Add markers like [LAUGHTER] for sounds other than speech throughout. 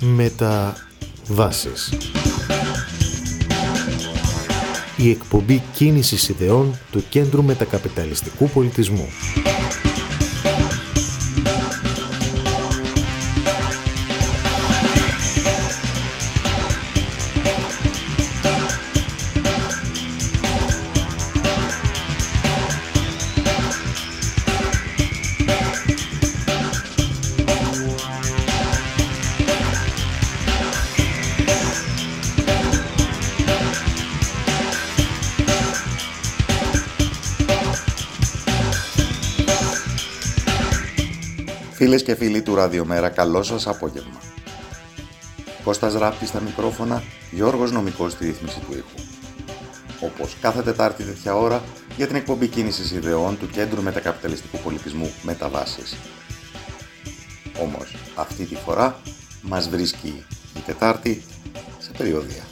Μεταβάσεις. Η εκπομπή κίνησης ιδεών του Κέντρου Μετακαπιταλιστικού Πολιτισμού. Ραδιομέρα, καλό σας απόγευμα. Κώστας Ράπτης στα μικρόφωνα, Γιώργος Νομικός στη ρύθμιση του ήχου. Όπως κάθε Τετάρτη τέτοια ώρα, για την εκπομπή κίνησης ιδεών του Κέντρου Μετακαπιταλιστικού Πολιτισμού Μεταβάσεις. Όμως, αυτή τη φορά μας βρίσκει η Τετάρτη σε περιοδία.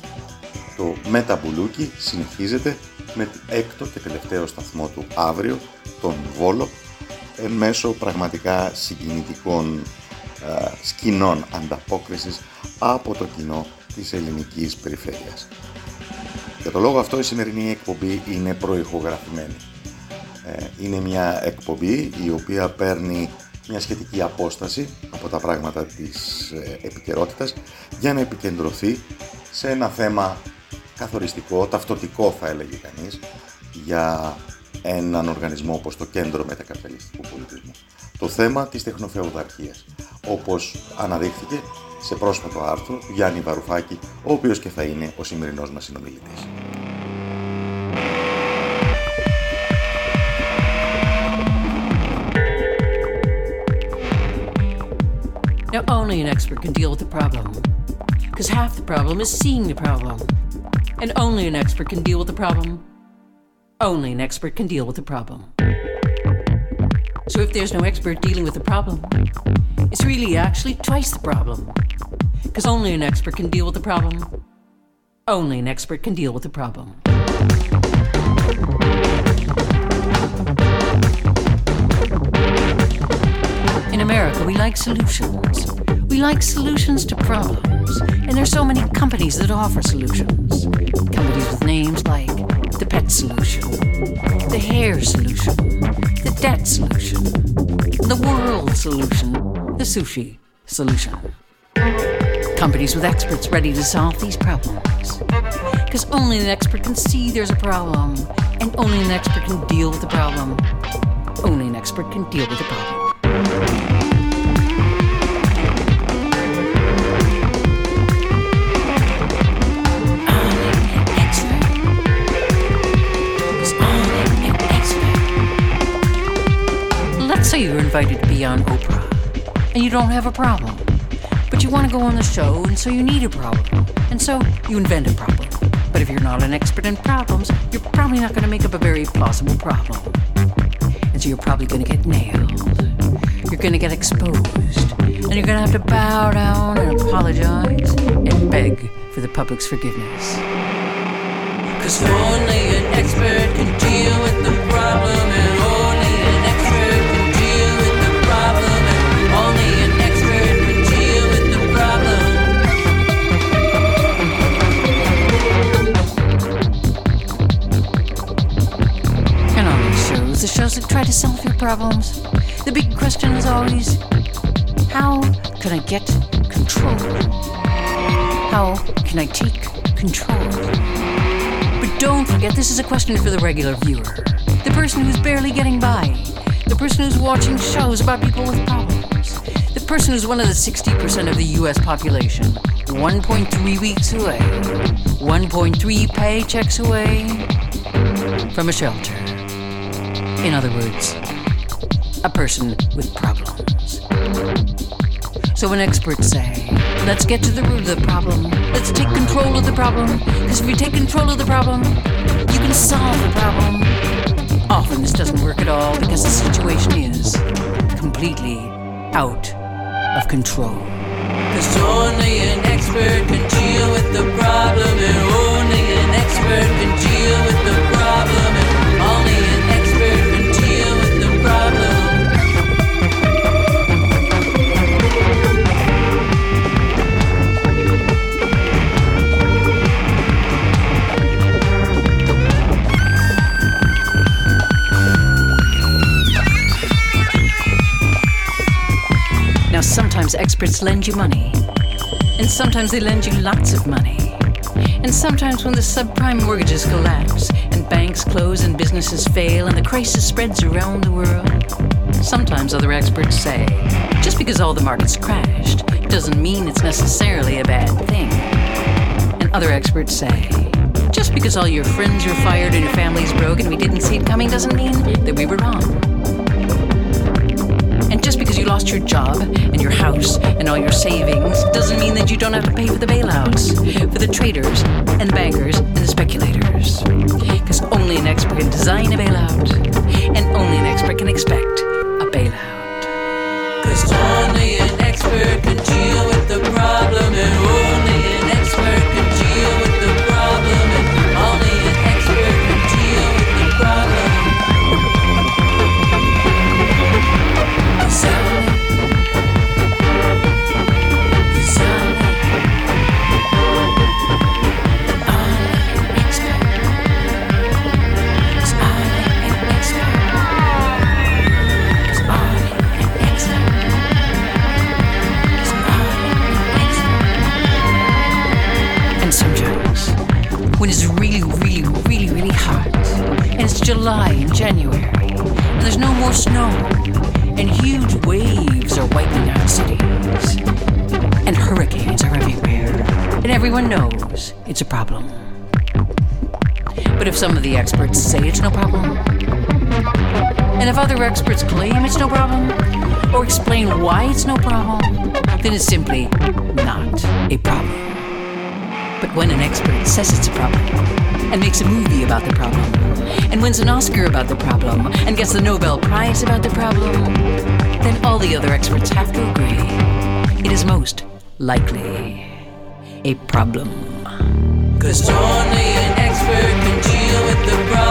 Το Μεταμπουλούκι συνεχίζεται με έκτο και τελευταίο σταθμό του αύριο, τον Βόλο, εν μέσω πραγματικά συγκινητικών ε, σκηνών ανταπόκρισης από το κοινό της ελληνικής περιφέρειας. Για το λόγο αυτό η σημερινή εκπομπή είναι προηχογραφημένη. Ε, είναι μια εκπομπή η οποία παίρνει μια σχετική απόσταση από τα πράγματα της ε, επικαιρότητας για να επικεντρωθεί σε ένα θέμα καθοριστικό, ταυτοτικό θα έλεγε κανείς, για έναν οργανισμό όπως το Κέντρο Μετακαπιταλιστικού Πολιτισμού. Το θέμα της τεχνοφεουδαρχίας, όπως αναδείχθηκε σε πρόσφατο άρθρο του Γιάννη Βαρουφάκη, ο οποίος και θα είναι ο σημερινός μας συνομιλητής. Now, only an expert can deal with the problem. Because half the problem is seeing the problem. And only an expert can deal with the problem Only an expert can deal with the problem. So if there's no expert dealing with the problem, it's really actually twice the problem. Because only an expert can deal with the problem. Only an expert can deal with the problem. In America, we like solutions. We like solutions to problems. And there's so many companies that offer solutions. Companies with names like the pet solution, the hair solution, debt solution, the world solution, the sushi solution. Companies with experts ready to solve these problems. Because only an expert can see there's a problem, and only an expert can deal with the problem. Only an expert can deal with the problem. Invited to be on Oprah and you don't have a problem, but you want to go on the show and so you need a problem, and so you invent a problem. But if you're not an expert in problems, you're probably not going to make up a very plausible problem. And so you're probably going to get nailed. You're going to get exposed. And you're going to have to bow down and apologize and beg for the public's forgiveness. Cause only an expert can deal with the problem shows that try to solve your problems, the big question is always how can I get control? How can I take control? But don't forget, this is a question for the regular viewer, the person who's barely getting by, the person who's watching shows about people with problems, the person who's one of the 60% of the US population, 1.3 weeks away, 1.3 paychecks away from a shelter. In other words, a person with problems. So when experts say, let's get to the root of the problem, let's take control of the problem, because if you take control of the problem, you can solve the problem. Often this doesn't work at all because the situation is completely out of control. Because only an expert can deal with the problem, and only an expert can deal with the problem, sometimes experts lend you money. And sometimes they lend you lots of money. And sometimes when the subprime mortgages collapse and banks close and businesses fail and the crisis spreads around the world, sometimes other experts say just because all the markets crashed doesn't mean it's necessarily a bad thing. And other experts say just because all your friends were fired and your family's broke and we didn't see it coming doesn't mean that we were wrong. Because you lost your job and your house and all your savings doesn't mean that you don't have to pay for the bailouts, for the traders and the bankers and the speculators. Because only an expert can design a bailout, and only an expert can expect a bailout. Because only an expert can deal with the problem, and July and January, and there's no more snow, and huge waves are wiping out cities, and hurricanes are everywhere, and everyone knows it's a problem. But if some of the experts say it's no problem, and if other experts claim it's no problem, or explain why it's no problem, then it's simply not a problem. But when an expert says it's a problem, and makes a movie about the problem, and wins an Oscar about the problem, and gets the Nobel Prize about the problem, then all the other experts have to agree it is most likely a problem. Cause only an expert can deal with the problem,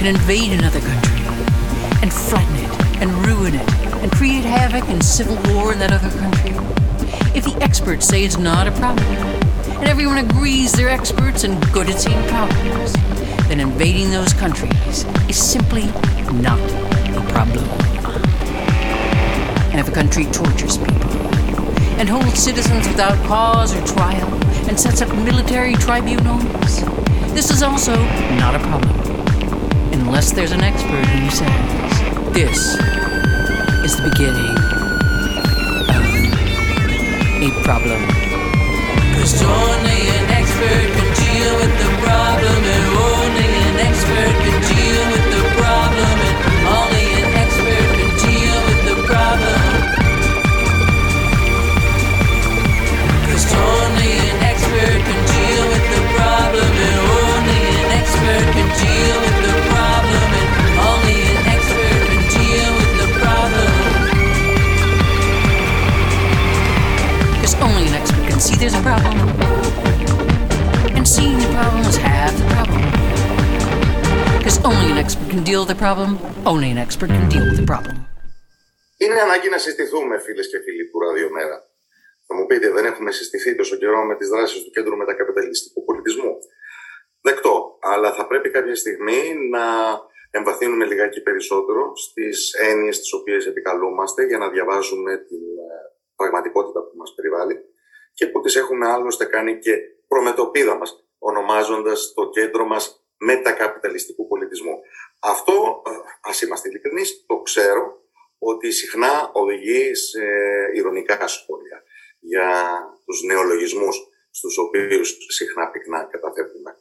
can invade another country and flatten it and ruin it and create havoc and civil war in that other country, if the experts say it's not a problem and everyone agrees they're experts and good at seeing problems, then invading those countries is simply not a problem. And if a country tortures people and holds citizens without cause or trial and sets up military tribunals, this is also not a problem. Unless there's an expert who says, this is the beginning of a problem. Cause only an expert can deal with the problem, and only an expert can deal with the problem, and only an expert can deal with the problem. Cause only an expert can deal with the problem, and only an expert there's a problem. And seeing the problem is half the problem. Cause only an expert can deal with the problem, only an expert can deal with the problem. Είναι ανάγκη να συστηθούμε, φίλες και φίλοι του Ραδιομέρα. Θα μου πείτε, δεν έχουμε συστηθεί τόσο καιρό με τις δράσεις του Κέντρου Μετακαπιταλιστικού Πολιτισμού. Δεκτό. Αλλά θα πρέπει κάποια στιγμή να εμβαθύνουμε λιγάκι περισσότερο στις έννοιες τις οποίες επικαλούμαστε για να διαβάζουμε την ε, πραγματικότητα που μας περιβάλλει και που τις έχουμε άλλωστε κάνει και προμετωπίδα μας, ονομάζοντας το κέντρο μας μετακαπιταλιστικού πολιτισμού. Αυτό, ε, ας είμαστε ειλικρινείς, το ξέρω ότι συχνά οδηγεί σε ηρωνικά σχόλια για τους νεολογισμούς στους οποίους συχνά πυκνά καταθέτουμε.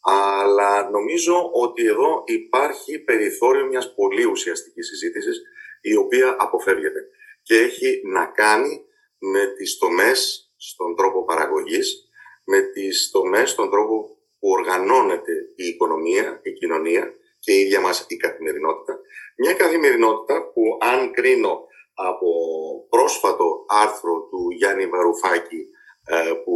Αλλά νομίζω ότι εδώ υπάρχει περιθώριο μιας πολύ ουσιαστικής συζήτησης η οποία αποφεύγεται και έχει να κάνει με τις τομές στον τρόπο παραγωγής, με τις τομές στον τρόπο που οργανώνεται η οικονομία, η κοινωνία και η ίδια μας η καθημερινότητα. Μια καθημερινότητα που αν κρίνω από πρόσφατο άρθρο του Γιάννη Βαρουφάκη ε, που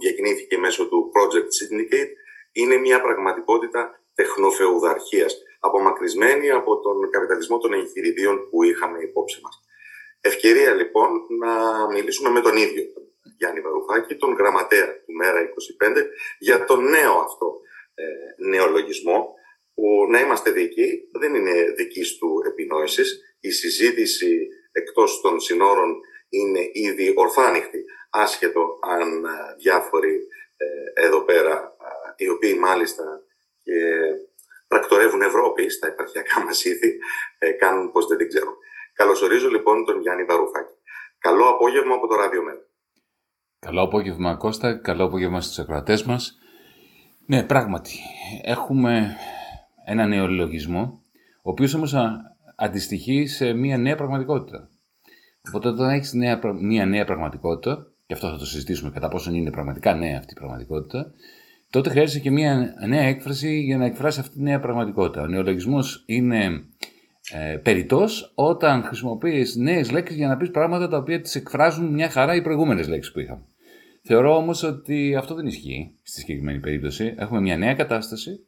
διακινήθηκε μέσω του Project Syndicate είναι μια πραγματικότητα τεχνοφεουδαρχίας, απομακρυσμένη από τον καπιταλισμό των εγχειριδίων που είχαμε υπόψη μας. Ευκαιρία λοιπόν να μιλήσουμε με τον ίδιο τον Γιάννη Βαρουφάκη, τον γραμματέα του Μέρα 25, για τον νέο αυτό ε, νεολογισμό, που να είμαστε δικοί δεν είναι δικής του επινόησης. Η συζήτηση εκτός των συνόρων είναι ήδη ορθάνυχτη, άσχετο αν ε, διάφοροι ε, εδώ πέρα, οι οποίοι μάλιστα και πρακτορεύουν Ευρώπη στα επαρχιακά μας ήθη, κάνουν πως δεν την ξέρουν. Καλωσορίζω λοιπόν τον Γιάννη Βαρουφάκη. Καλό απόγευμα από το Ράδιο Μέρα. Καλό απόγευμα Κώστα, καλό απόγευμα στους ακροατές μας. Ναι, πράγματι, έχουμε ένα νεολογισμό, ο οποίος όμως αντιστοιχεί σε μια νέα πραγματικότητα. Οπότε όταν έχεις μια νέα πραγματικότητα, και αυτό θα το συζητήσουμε κατά πόσο είναι πραγματικά νέα αυτή η πραγματικότητα, τότε χρειάζεται και μια νέα έκφραση για να εκφράσει αυτή τη νέα πραγματικότητα. Ο νεολογισμός είναι ε, περιττός όταν χρησιμοποιείς νέες λέξεις για να πεις πράγματα τα οποία τις εκφράζουν μια χαρά οι προηγούμενες λέξεις που είχαμε. Θεωρώ όμως ότι αυτό δεν ισχύει στη συγκεκριμένη περίπτωση. Έχουμε μια νέα κατάσταση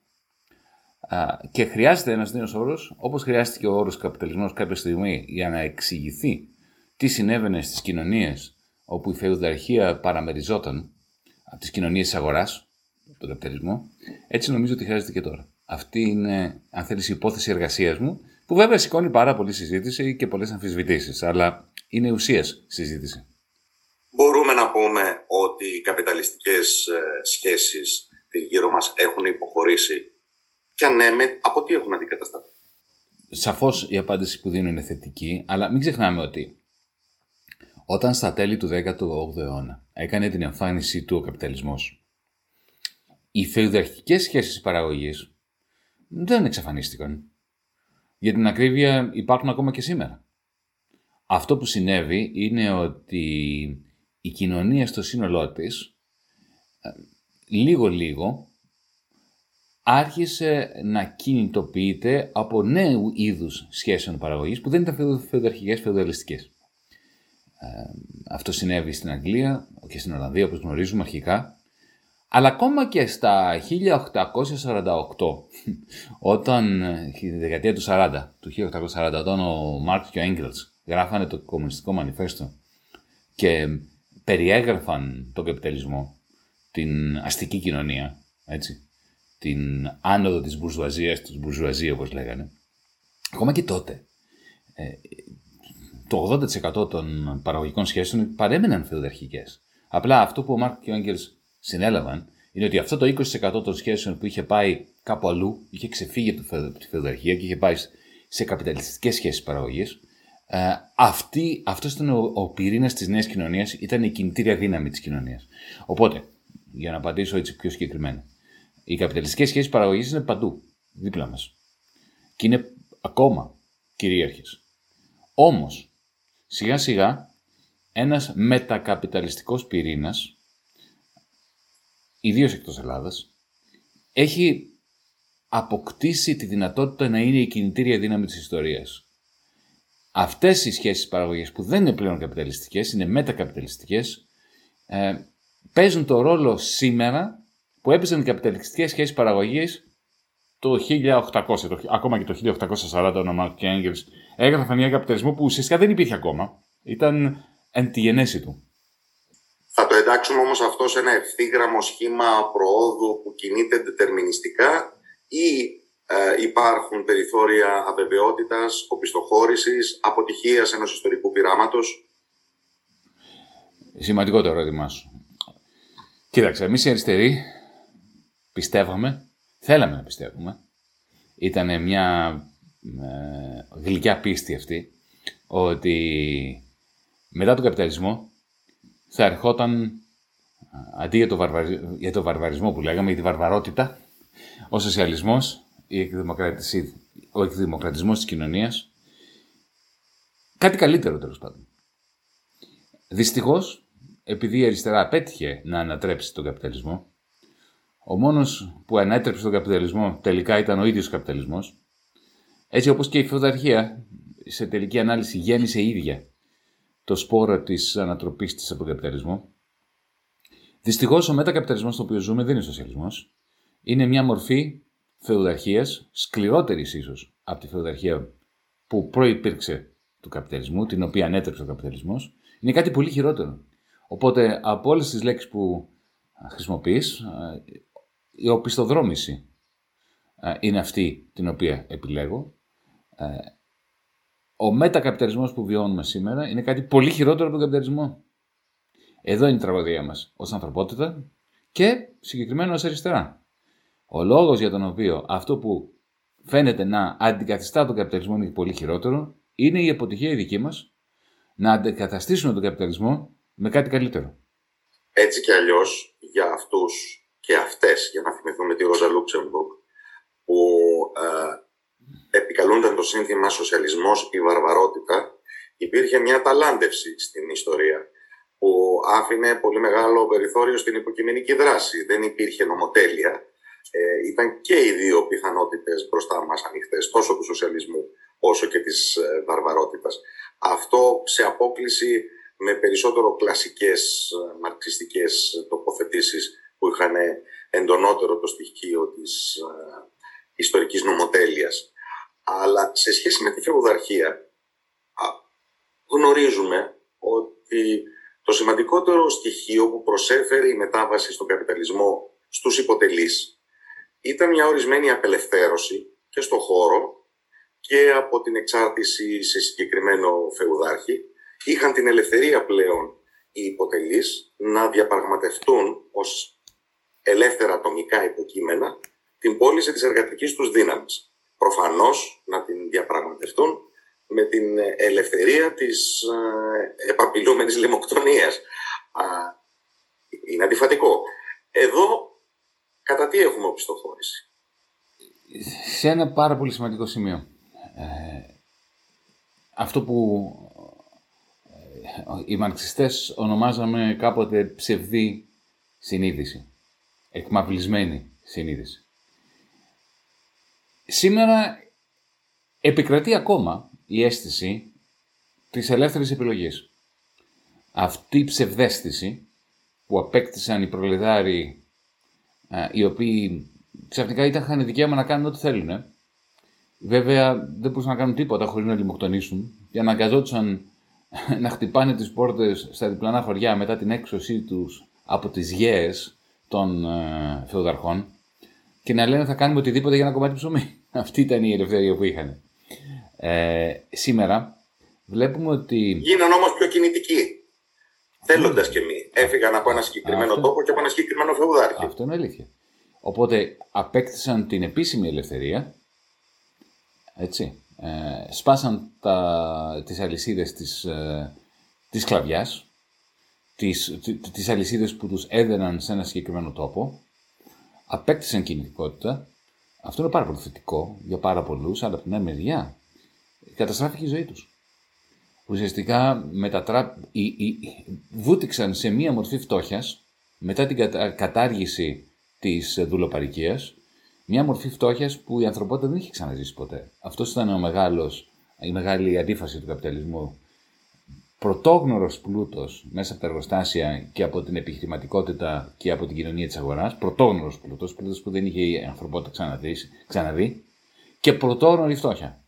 και χρειάζεται ένας νέος όρος, όπως χρειάστηκε ο όρος καπιταλισμός κάποια στιγμή για να εξηγηθεί τι συνέβαινε στις κοινωνίες όπου η φεουδαρχία παραμεριζόταν από τις κοινωνίες της αγοράς, τον καπιταλισμό, έτσι νομίζω ότι χρειάζεται και τώρα. Αυτή είναι, αν θέλεις, η υπόθεση εργασίας μου, που βέβαια σηκώνει πάρα πολύ συζήτηση και πολλές αμφισβητήσεις, αλλά είναι ουσίας συζήτηση. Μπορούμε να πούμε ότι οι καπιταλιστικές ε, σχέσεις γύρω μας έχουν υποχωρήσει; Και αν ναι, από τι έχουν αντικατασταθεί; Σαφώς η απάντηση που δίνω είναι θετική, αλλά μην ξεχνάμε ότι όταν στα τέλη του 18ου αιώνα έκανε την εμφάνισή του ο καπιταλισμός, οι φεουδαρχικές σχέσεις παραγωγής δεν εξαφανίστηκαν. Για την ακρίβεια υπάρχουν ακόμα και σήμερα. Αυτό που συνέβη είναι ότι η κοινωνία στο σύνολό της λίγο-λίγο άρχισε να κινητοποιείται από νέου είδους σχέσεων παραγωγής που δεν ήταν φεουδαρχικές, φεουδαλιστικές. αυτό συνέβη στην Αγγλία και στην Ολλανδία όπως γνωρίζουμε αρχικά αλλά ακόμα και στα 1848, όταν, η δεκαετία του 40, του 1840, όταν ο Μάρκ και ο Έγγελς γράφανε το Κομμουνιστικό Μανιφέστο και περιέγραφαν τον καπιταλισμό, την αστική κοινωνία, έτσι, την άνοδο της μπουρζουαζίας, της μπουρζουαζία όπως λέγανε, ακόμα και τότε, ε, το 80% των παραγωγικών σχέσεων παρέμεναν φεουδαρχικές. Απλά αυτό που ο Μάρκ και ο Έγγελς συνέλαβαν είναι ότι αυτό το 20% των σχέσεων που είχε πάει κάπου αλλού, είχε ξεφύγει από τη φεουδαρχία και είχε πάει σε καπιταλιστικές σχέσεις παραγωγής. Ε, αυτός ήταν ο, ο πυρήνας της νέας κοινωνίας, ήταν η κινητήρια δύναμη της κοινωνίας. Οπότε, για να απαντήσω έτσι πιο συγκεκριμένα, οι καπιταλιστικές σχέσεις παραγωγής είναι παντού, δίπλα μας. Και είναι ακόμα κυρίαρχες. Όμως, σιγά σιγά, ένας μετακαπιταλιστικός πυρήνας ιδίως εκτός Ελλάδας, έχει αποκτήσει τη δυνατότητα να είναι η κινητήρια δύναμη της ιστορίας. Αυτές οι σχέσεις παραγωγής που δεν είναι πλέον καπιταλιστικές, είναι μετακαπιταλιστικές, ε, παίζουν το ρόλο σήμερα που έπαιζαν οι καπιταλιστικές σχέσεις παραγωγής το 1800, το, ακόμα και το 1840 ο Μάρκ και Έγγελς έγραφαν μια καπιταλισμό που ουσιαστικά δεν υπήρχε ακόμα. Ήταν εν τη γενέση του. Θα το εντάξουμε όμως αυτό σε ένα ευθύγραμμο σχήμα προόδου που κινείται δετερμινιστικά ή ε, υπάρχουν περιθώρια αβεβαιότητας, οπισθοχώρησης, αποτυχίας ενός ιστορικού πειράματος. Σημαντικό το ερώτημά σου. Κοίταξε, εμείς οι αριστεροί πιστεύαμε, θέλαμε να πιστεύουμε, ήταν μια ε, γλυκιά πίστη αυτή, ότι μετά τον καπιταλισμό θα ερχόταν αντί για το, για το βαρβαρισμό που λέγαμε, για τη βαρβαρότητα, ο σοσιαλισμός, ο εκδημοκρατισμός της κοινωνίας, κάτι καλύτερο τέλος πάντων. Δυστυχώς, επειδή η αριστερά πέτυχε να ανατρέψει τον καπιταλισμό, ο μόνος που ανέτρεψε τον καπιταλισμό τελικά ήταν ο ίδιος ο καπιταλισμός, Έτσι όπως και η φεουδαρχία σε τελική ανάλυση γέννησε ίδια το σπόρο της ανατροπής της από τον καπιταλισμό. Δυστυχώς ο μετακαπιταλισμός στον οποίο ζούμε δεν είναι σοσιαλισμός. Είναι μια μορφή φεουδαρχίας, σκληρότερης ίσως από τη φεουδαρχία που προϋπήρξε του καπιταλισμού, την οποία ανέτρεψε ο καπιταλισμός, είναι κάτι πολύ χειρότερο. Οπότε από όλες τις λέξεις που χρησιμοποιείς, η οπισθοδρόμηση είναι αυτή την οποία επιλέγω. Ο μετακαπιταλισμός που βιώνουμε σήμερα είναι κάτι πολύ χειρότερο από τον καπιταλισμό. Εδώ είναι η τραγωδία μας ως ανθρωπότητα και συγκεκριμένα ως αριστερά. Ο λόγος για τον οποίο αυτό που φαίνεται να αντικαθιστά τον καπιταλισμό είναι πολύ χειρότερο είναι η αποτυχία η δική μας να αντικαταστήσουμε τον καπιταλισμό με κάτι καλύτερο. Έτσι κι αλλιώς για αυτούς και αυτές, για να θυμηθούμε τη Ρόζα Λούξεμπουργκ, που ε, επικαλούνταν το σύνθημα «Σοσιαλισμός η βαρβαρότητα», υπήρχε μια ταλάντευση στην ιστορία που άφηνε πολύ μεγάλο περιθώριο στην υποκειμενική δράση. Δεν υπήρχε νομοτέλεια. Ε, ήταν και οι δύο πιθανότητες μπροστά μας ανοιχτές, τόσο του σοσιαλισμού όσο και της ε, βαρβαρότητας. Αυτό σε απόκληση με περισσότερο κλασικές ε, μαρξιστικές τοποθετήσεις που είχαν εντονότερο το στοιχείο της ε, ιστορικής νομοτέλειας. Αλλά σε σχέση με τη φεουδαρχία γνωρίζουμε ότι το σημαντικότερο στοιχείο που προσέφερε η μετάβαση στον καπιταλισμό στους υποτελείς ήταν μια ορισμένη απελευθέρωση και στο χώρο και από την εξάρτηση σε συγκεκριμένο φεουδάρχη. Είχαν την ελευθερία πλέον οι υποτελείς να διαπραγματευτούν ως ελεύθερα ατομικά υποκείμενα την πώληση της εργατικής τους δύναμης. Προφανώς να την διαπραγματευτούν με την ελευθερία της ε, επαπειλούμενης λιμοκτονίας. Είναι αντιφατικό. Εδώ κατά τι έχουμε οπισθοχώρηση; Σε ένα πάρα πολύ σημαντικό σημείο. Ε, αυτό που ε, οι μαρξιστές ονομάζαμε κάποτε ψευδή συνείδηση εκμαυλισμένη συνείδηση. Σήμερα επικρατεί ακόμα η αίσθηση της ελεύθερης επιλογής. Αυτή η ψευδέστηση που απέκτησαν οι προλεδάροι οι οποίοι ξαφνικά ήταν, είχαν δικαίωμα να κάνουν ό,τι θέλουν. Βέβαια δεν μπορούσαν να κάνουν τίποτα χωρίς να λιμοκτονήσουν και αναγκαζόντουσαν [LAUGHS] να χτυπάνε τις πόρτες στα διπλανά χωριά μετά την έξωσή τους από τις γέες των ε, φεουδαρχών και να λένε θα κάνουμε οτιδήποτε για ένα κομμάτι ψωμί. [LAUGHS] Αυτή ήταν η ελευθερία που είχαν. Ε, σήμερα βλέπουμε ότι... Γίναν όμως πιο κινητικοί. Θέλοντας και μη. Έφυγαν από ένα συγκεκριμένο Αυτό... τόπο και από ένα συγκεκριμένο φεουδάρχη. Αυτό είναι αλήθεια. Οπότε απέκτησαν την επίσημη ελευθερία. Έτσι. Ε, σπάσαν τα, τις αλυσίδες της, ε, της κλαβιάς τις, τις αλυσίδες που τους έδαιναν σε ένα συγκεκριμένο τόπο, απέκτησαν κινητικότητα. Αυτό είναι πάρα πολύ θετικό για πάρα πολλούς, αλλά από την άλλη μεριά καταστράφηκε η ζωή τους. Ουσιαστικά μετατρά... βούτυξαν σε μία μορφή φτώχειας μετά την κατάργηση της δουλοπαρικίας, μια μορφή φτώχειας που η ανθρωπότητα δεν είχε ξαναζήσει ποτέ. Αυτός ήταν ο μεγάλος, η μεγάλη αντίφαση του καπιταλισμού πρωτόγνωρος πλούτος μέσα από τα εργοστάσια και από την επιχειρηματικότητα και από την κοινωνία της αγοράς, πρωτόγνωρος πλούτος, πλούτος που δεν είχε η ανθρωπότητα ξαναδείς, ξαναδεί και πρωτόγνωρη φτώχεια.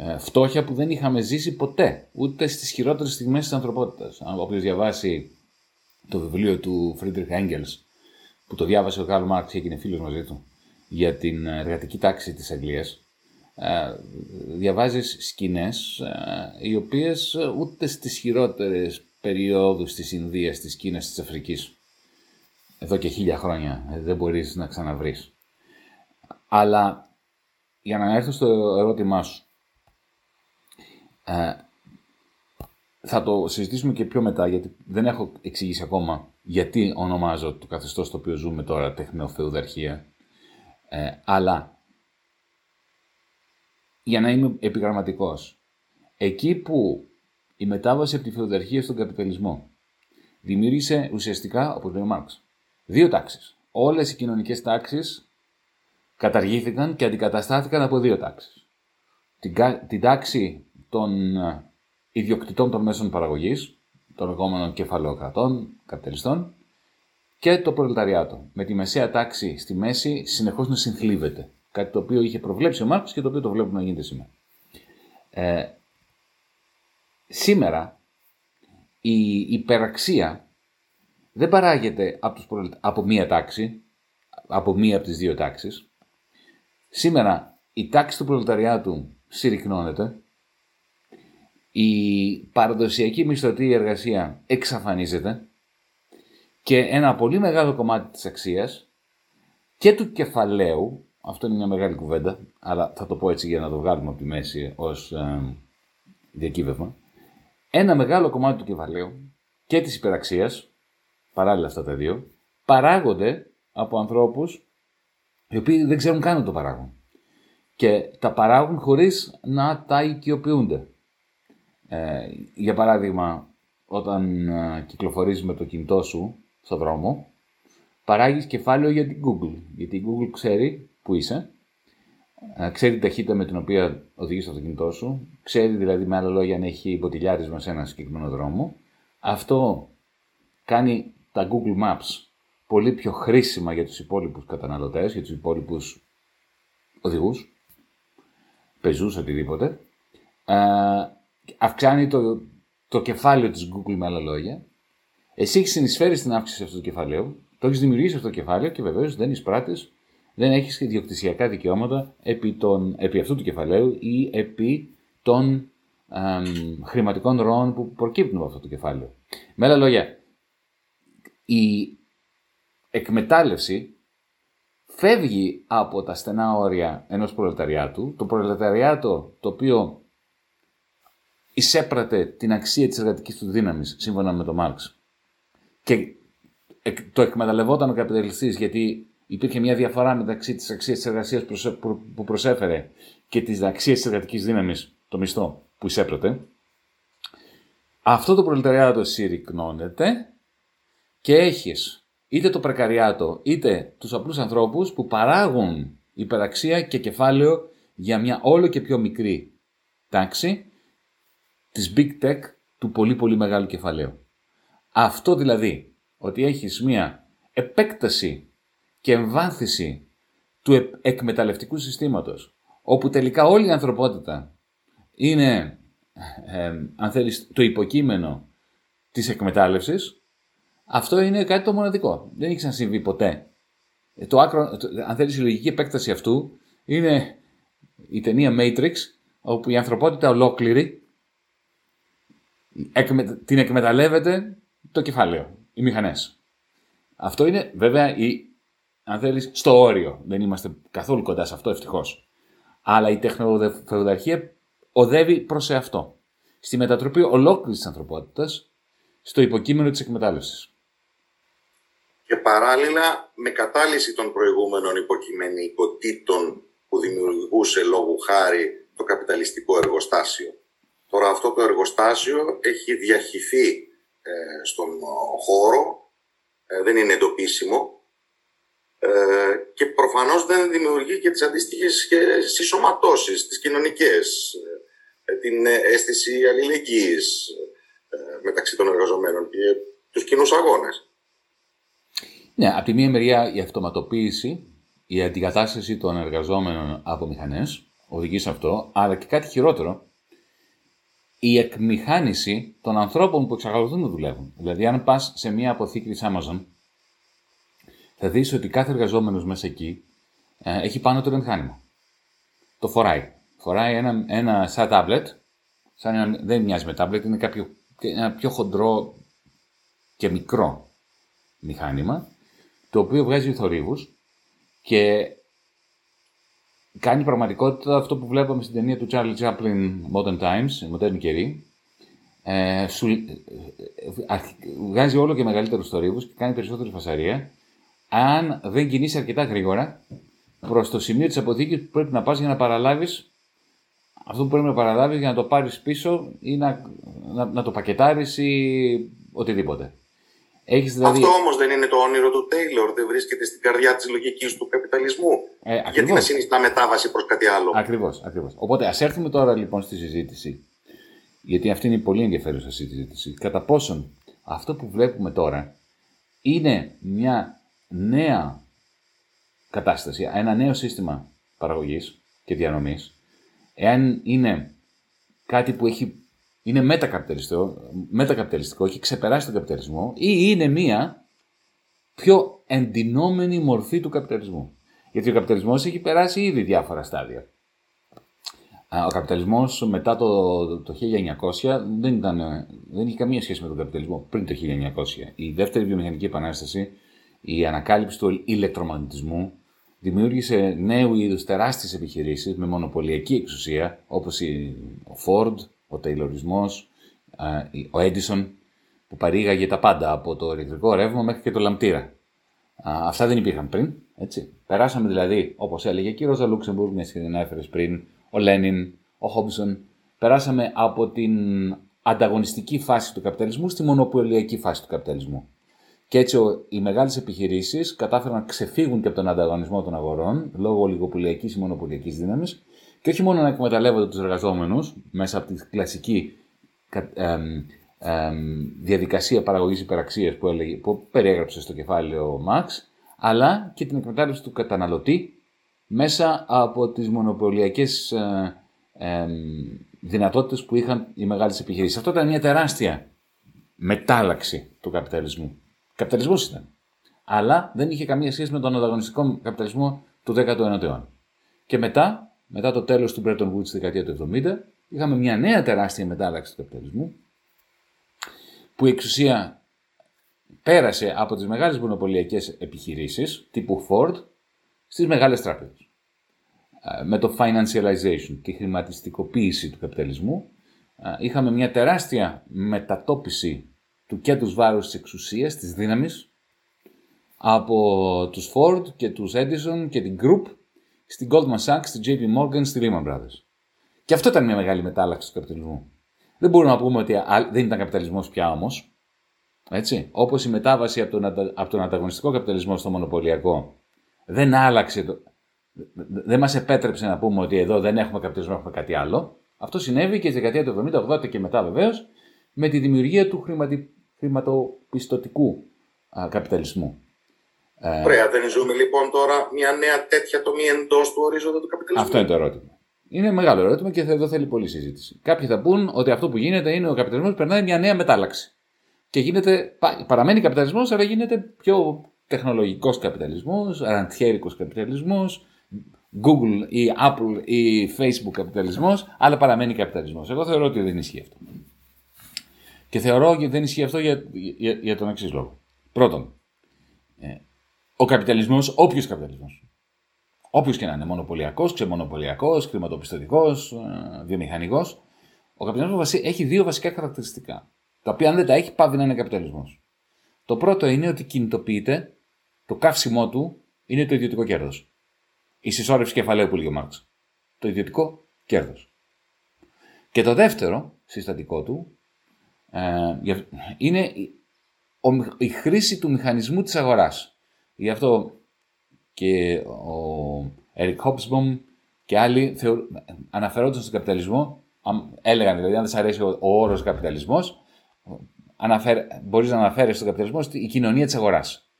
Ε, φτώχεια που δεν είχαμε ζήσει ποτέ, ούτε στις χειρότερες στιγμές της ανθρωπότητας. Αν όποιος διαβάσει το βιβλίο του Φρίντριχ Έγγελς, που το διάβασε ο Καρλ Μάρξ και έγινε φίλος μαζί του, για την εργατική τάξη της Αγγλίας, ε, διαβάζεις σκηνές ε, οι οποίες ε, ούτε στις χειρότερες περιόδους της Ινδίας, της Κίνας, της Αφρικής εδώ και χίλια χρόνια δεν μπορείς να ξαναβρεις. Αλλά για να έρθω στο ερώτημά σου θα το συζητήσουμε και πιο μετά γιατί δεν έχω εξηγήσει ακόμα γιατί ονομάζω το καθεστώς στο οποίο ζούμε τώρα τεχνοφεουδαρχία αλλά για να είμαι επιγραμματικός. Εκεί που η μετάβαση από τη φεουδαρχία στον καπιταλισμό δημιούργησε ουσιαστικά, όπως λέει ο Μάρξ, δύο τάξεις. Όλες οι κοινωνικές τάξεις καταργήθηκαν και αντικαταστάθηκαν από δύο τάξεις. την, την τάξη των ε, ιδιοκτητών των μέσων παραγωγής, των λεγόμενων κεφαλαιοκρατών, καπιταλιστών, και το προλεταριάτο. Με τη μεσαία τάξη στη μέση συνεχώς να συνθλίβεται. Κάτι το οποίο είχε προβλέψει ο Μάρξ και το οποίο το βλέπουμε να γίνεται σήμερα. Ε, σήμερα η υπεραξία δεν παράγεται από, τους από μία τάξη, από μία από τις δύο τάξεις. Σήμερα η τάξη του προλεταριάτου συρρυκνώνεται, η παραδοσιακή μισθωτή εργασία εξαφανίζεται και ένα πολύ μεγάλο κομμάτι της αξίας και του κεφαλαίου, αυτό είναι μια μεγάλη κουβέντα, αλλά θα το πω έτσι για να το βγάλουμε από τη μέση ως ε, διακύβευμα, ένα μεγάλο κομμάτι του κεφαλαίου και της υπεραξίας, παράλληλα αυτά τα δύο, παράγονται από ανθρώπους οι οποίοι δεν ξέρουν καν το παράγουν. Και τα παράγουν χωρίς να τα οικειοποιούνται. Ε, για παράδειγμα, όταν ε, κυκλοφορείς με το κινητό σου στο δρόμο, παράγεις κεφάλαιο για την Google. Γιατί η Google ξέρει που είσαι, ε, ξέρει την ταχύτητα με την οποία οδηγείς το αυτοκίνητό σου, ξέρει δηλαδή με άλλα λόγια αν έχει μποτιλιάρισμα σε ένα συγκεκριμένο δρόμο. Αυτό κάνει τα Google Maps πολύ πιο χρήσιμα για τους υπόλοιπους καταναλωτές, για τους υπόλοιπους οδηγούς, πεζούς, οτιδήποτε. Ε, αυξάνει το, το κεφάλαιο της Google με άλλα λόγια. Εσύ έχεις συνεισφέρει στην αύξηση αυτού του κεφαλαίου, το έχεις δημιουργήσει αυτό το κεφάλαιο και βεβαίως δεν εισπράττει, δεν έχεις ιδιοκτησιακά δικαιώματα επί, τον, επί αυτού του κεφαλαίου ή επί των χρηματικών ροών που προκύπτουν από αυτό το κεφάλαιο. Με άλλα λόγια, η εκμετάλλευση φεύγει από τα στενά όρια ενός προλεταριάτου, το προλεταριάτο το οποίο εισέπρατε την αξία της εργατικής του δύναμης, σύμφωνα με τον Μάρξ, και το εκμεταλλευόταν ο καπιταλιστής γιατί υπήρχε μια διαφορά μεταξύ της αξίας της εργασίας που προσέφερε και της αξίας της εργατικής δύναμης, το μισθό που εισέπρατε, αυτό το προλεταριάτο συρρυκνώνεται και έχεις είτε το πρεκαριάτο είτε τους απλούς ανθρώπους που παράγουν υπεραξία και κεφάλαιο για μια όλο και πιο μικρή τάξη της big tech του πολύ πολύ μεγάλου κεφαλαίου. Αυτό δηλαδή, ότι έχεις μια επέκταση και εμβάθυνση του εκμεταλλευτικού συστήματος, όπου τελικά όλη η ανθρωπότητα είναι, αν θέλεις, το υποκείμενο της εκμετάλλευσης, αυτό είναι κάτι το μοναδικό. Δεν έχει ξανασυμβεί ποτέ. Ε, το άκρο, αν θέλεις, η λογική επέκταση αυτού είναι η ταινία Matrix, όπου η ανθρωπότητα ολόκληρη την εκμεταλλεύεται το κεφάλαιο, οι μηχανές. Αυτό είναι βέβαια η, αν θέλεις, στο όριο. Δεν είμαστε καθόλου κοντά σε αυτό ευτυχώς. Αλλά η τεχνοφεουδαρχία οδεύει προς αυτό. Στη μετατροπή ολόκληρης της ανθρωπότητας στο υποκείμενο της εκμετάλλευσης. Και παράλληλα με κατάλυση των προηγούμενων υποκειμενικοτήτων που δημιουργούσε λόγου χάρη το καπιταλιστικό εργοστάσιο. Τώρα αυτό το εργοστάσιο έχει διαχυθεί ε, στον χώρο, ε, δεν είναι εντοπίσιμο ε, και προφανώς δεν δημιουργεί και τις αντίστοιχες και συσσωματώσεις, τις κοινωνικές, την αίσθηση αλληλεγγύης μεταξύ των εργαζομένων και τους κοινούς αγώνες. Ναι, από τη μία μεριά η αυτοματοποίηση, η αντικατάσταση των εργαζόμενων από μηχανές οδηγεί σε αυτό, αλλά και κάτι χειρότερο, η εκμηχάνηση των ανθρώπων που εξακολουθούν να δουλεύουν. Δηλαδή, αν πας σε μια αποθήκη της Amazon, θα δεις ότι κάθε εργαζόμενος μέσα εκεί ε, έχει πάνω το μηχάνημα. Το φοράει. Φοράει ένα, ένα σαν tablet, σαν ένα, δεν μοιάζει με tablet, είναι κάποιο, ένα πιο χοντρό και μικρό μηχάνημα, το οποίο βγάζει θορύβους και κάνει πραγματικότητα αυτό που βλέπαμε στην ταινία του Charlie Chaplin Modern Times, μοντέρνη καιρή. Ε, σου, ε, βγάζει όλο και μεγαλύτερου θορύβου και κάνει περισσότερη φασαρία. Αν δεν κινείσαι αρκετά γρήγορα προς το σημείο της αποθήκης που πρέπει να πας για να παραλάβεις αυτό που πρέπει να παραλάβεις για να το πάρεις πίσω ή να, να, να το πακετάρεις ή οτιδήποτε. Έχεις δηλαδή... Αυτό όμως δεν είναι το όνειρο του Τέιλορ, δεν βρίσκεται στην καρδιά της λογικής του καπιταλισμού. Ε, Γιατί ακριβώς. να συνιστά μετάβαση προς κάτι άλλο; Ακριβώς, ακριβώς. Οπότε ας έρθουμε τώρα λοιπόν στη συζήτηση, γιατί αυτή είναι η πολύ ενδιαφέρουσα συζήτηση, κατά πόσον αυτό που βλέπουμε τώρα είναι μια νέα κατάσταση, ένα νέο σύστημα παραγωγής και διανομής, εάν είναι κάτι που έχει, είναι μετακαπιταλιστικό, μετακαπιταλιστικό, έχει ξεπεράσει τον καπιταλισμό ή είναι μία πιο εντυνόμενη μορφή του καπιταλισμού. Γιατί ο καπιταλισμός έχει περάσει ήδη διάφορα στάδια. Α, Ο καπιταλισμός μετά το, το 1900 δεν, ήταν, δεν είχε καμία σχέση με τον καπιταλισμό πριν το 1900. Η δεύτερη βιομηχανική επανάσταση, η ανακάλυψη του ηλεκτρομαγνητισμού δημιούργησε νέου είδους τεράστιες επιχειρήσεις με μονοπωλιακή εξουσία όπως η, ο Ford, ο Τεϊλορισμός, α, η- ο Edison που παρήγαγε τα πάντα από το ηλεκτρικό ρεύμα μέχρι και το λαμπτήρα. Α, αυτά δεν υπήρχαν πριν. Έτσι. Περάσαμε δηλαδή, όπως έλεγε και η Ρόζα Λούξεμπουργκ, μια και την έφερες πριν, ο Λένιν, ο Χόμπσον, περάσαμε από την ανταγωνιστική φάση του καπιταλισμού στη μονοπωλιακή φάση του καπιταλισμού. Και έτσι ο- οι μεγάλες επιχειρήσεις κατάφεραν να ξεφύγουν και από τον ανταγωνισμό των αγορών λόγω ολιγοπολιακή ή μονοπωλιακής δύναμης και όχι μόνο να εκμεταλλεύονται τους εργαζόμενους μέσα από τη κλασική κα- εμ, εμ, διαδικασία παραγωγής υπεραξίας που, έλεγε, που περιέγραψε στο κεφάλαιο ο Μαξ, αλλά και την εκμετάλλευση του καταναλωτή μέσα από τις μονοπωλιακές ε, εμ, δυνατότητες που είχαν οι μεγάλες επιχειρήσεις. Αυτό ήταν μια τεράστια μετάλλαξη του καπιταλισμού. Καπιταλισμός ήταν. Αλλά δεν είχε καμία σχέση με τον ανταγωνιστικό καπιταλισμό του 19ου αιώνα. Και μετά, μετά το τέλος του Bretton Woods στη δεκαετία του 70, είχαμε μια νέα τεράστια μετάλλαξη του καπιταλισμού, που η εξουσία πέρασε από τις μεγάλες μονοπωλιακές επιχειρήσεις, τύπου Ford, στις μεγάλες τράπεζες. Ε, Με το financialization, τη χρηματιστικοποίηση του καπιταλισμού, ε, είχαμε μια τεράστια μετατόπιση του κέντρους βάρους της εξουσίας, της δύναμης, από τους Ford και τους Edison και την Group στην Goldman Sachs, στην JP Morgan, στη Lehman Brothers. Και αυτό ήταν μια μεγάλη μετάλλαξη του καπιταλισμού. Δεν μπορούμε να πούμε ότι α- δεν ήταν καπιταλισμός πια όμως. Έτσι. Όπως η μετάβαση από τον, αντα- από τον ανταγωνιστικό καπιταλισμό στο μονοπωλιακό δεν άλλαξε, το, δε- δεν μας επέτρεψε να πούμε ότι εδώ δεν έχουμε καπιταλισμό, έχουμε κάτι άλλο. Αυτό συνέβη και στη δεκαετία του 70-80 και μετά βεβαίως με τη δημιουργία του χρηματι, χρηματοπιστωτικού α, καπιταλισμού. Ωραία, δεν ζούμε λοιπόν τώρα μια νέα τέτοια τομή εντός του ορίζοντα του καπιταλισμού. Αυτό είναι το ερώτημα. Είναι μεγάλο ερώτημα και εδώ θέλει πολλή συζήτηση. Κάποιοι θα πούν ότι αυτό που γίνεται είναι ο καπιταλισμός περνάει μια νέα μετάλλαξη. Και γίνεται, πα- παραμένει καπιταλισμός, αλλά γίνεται πιο τεχνολογικός καπιταλισμός, ραντιέρικος καπιταλισμός, Google ή Apple ή Facebook καπιταλισμός, αλλά παραμένει καπιταλισμός. Εγώ θεωρώ ότι δεν ισχύει αυτό. Και θεωρώ ότι δεν ισχύει αυτό για, για, για τον εξής λόγο. Πρώτον, ε, ο καπιταλισμός, όποιος καπιταλισμός, όποιος και να είναι, μονοπωλιακός, ξεμονοπωλιακός, χρηματοπιστωτικός, βιομηχανικός, ο καπιταλισμός έχει δύο βασικά χαρακτηριστικά. Τα οποία αν δεν τα έχει, πάβει να είναι καπιταλισμός. Το πρώτο είναι ότι κινητοποιείται, το καύσιμό του είναι το ιδιωτικό κέρδος. Η συσσόρευση κεφαλαίου που λέγει ο Μάρξ. Το ιδιωτικό κέρδος. Και το δεύτερο συστατικό του ε, για- είναι η, ο μηχ- η χρήση του μηχανισμού της αγοράς. Γι' αυτό και ο Ερικ Χόψμπομ και άλλοι θεω... αναφερόντουσαν στον καπιταλισμό, αμ- έλεγαν δηλαδή αν δεν σας αρέσει ο, ο όρος καπιταλισμός, αναφέρ... μπορείς να αναφέρεις στον καπιταλισμό στη- η κοινωνία της αγοράς.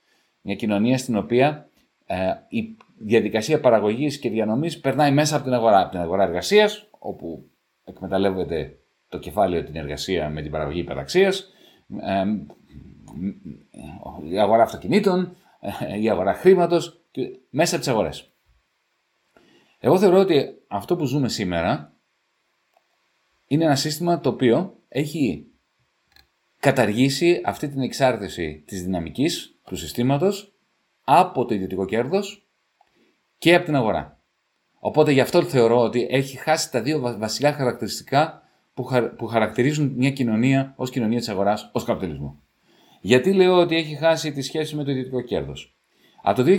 Μια κοινωνία στην οποία ε, η διαδικασία παραγωγής και διανομής περνάει μέσα από την αγορά. Από την αγορά εργασίας, όπου εκμεταλλεύεται το κεφάλαιο την εργασία με την παραγωγή υπεραξίας, ε, η αγορά αυτοκινήτων, ε, η αγορά χρήματος, και μέσα από τις αγορές. Εγώ θεωρώ ότι αυτό που ζούμε σήμερα είναι ένα σύστημα το οποίο έχει καταργήσει αυτή την εξάρτηση της δυναμικής του συστήματος από το ιδιωτικό κέρδος και από την αγορά. Οπότε γι' αυτό θεωρώ ότι έχει χάσει τα δύο βα- βασικά χαρακτηριστικά που, χαρ- που χαρακτηρίζουν μια κοινωνία ως κοινωνία της αγοράς, ως καπιταλισμό. Γιατί λέω ότι έχει χάσει τη σχέση με το ιδιωτικό κέρδος. Από το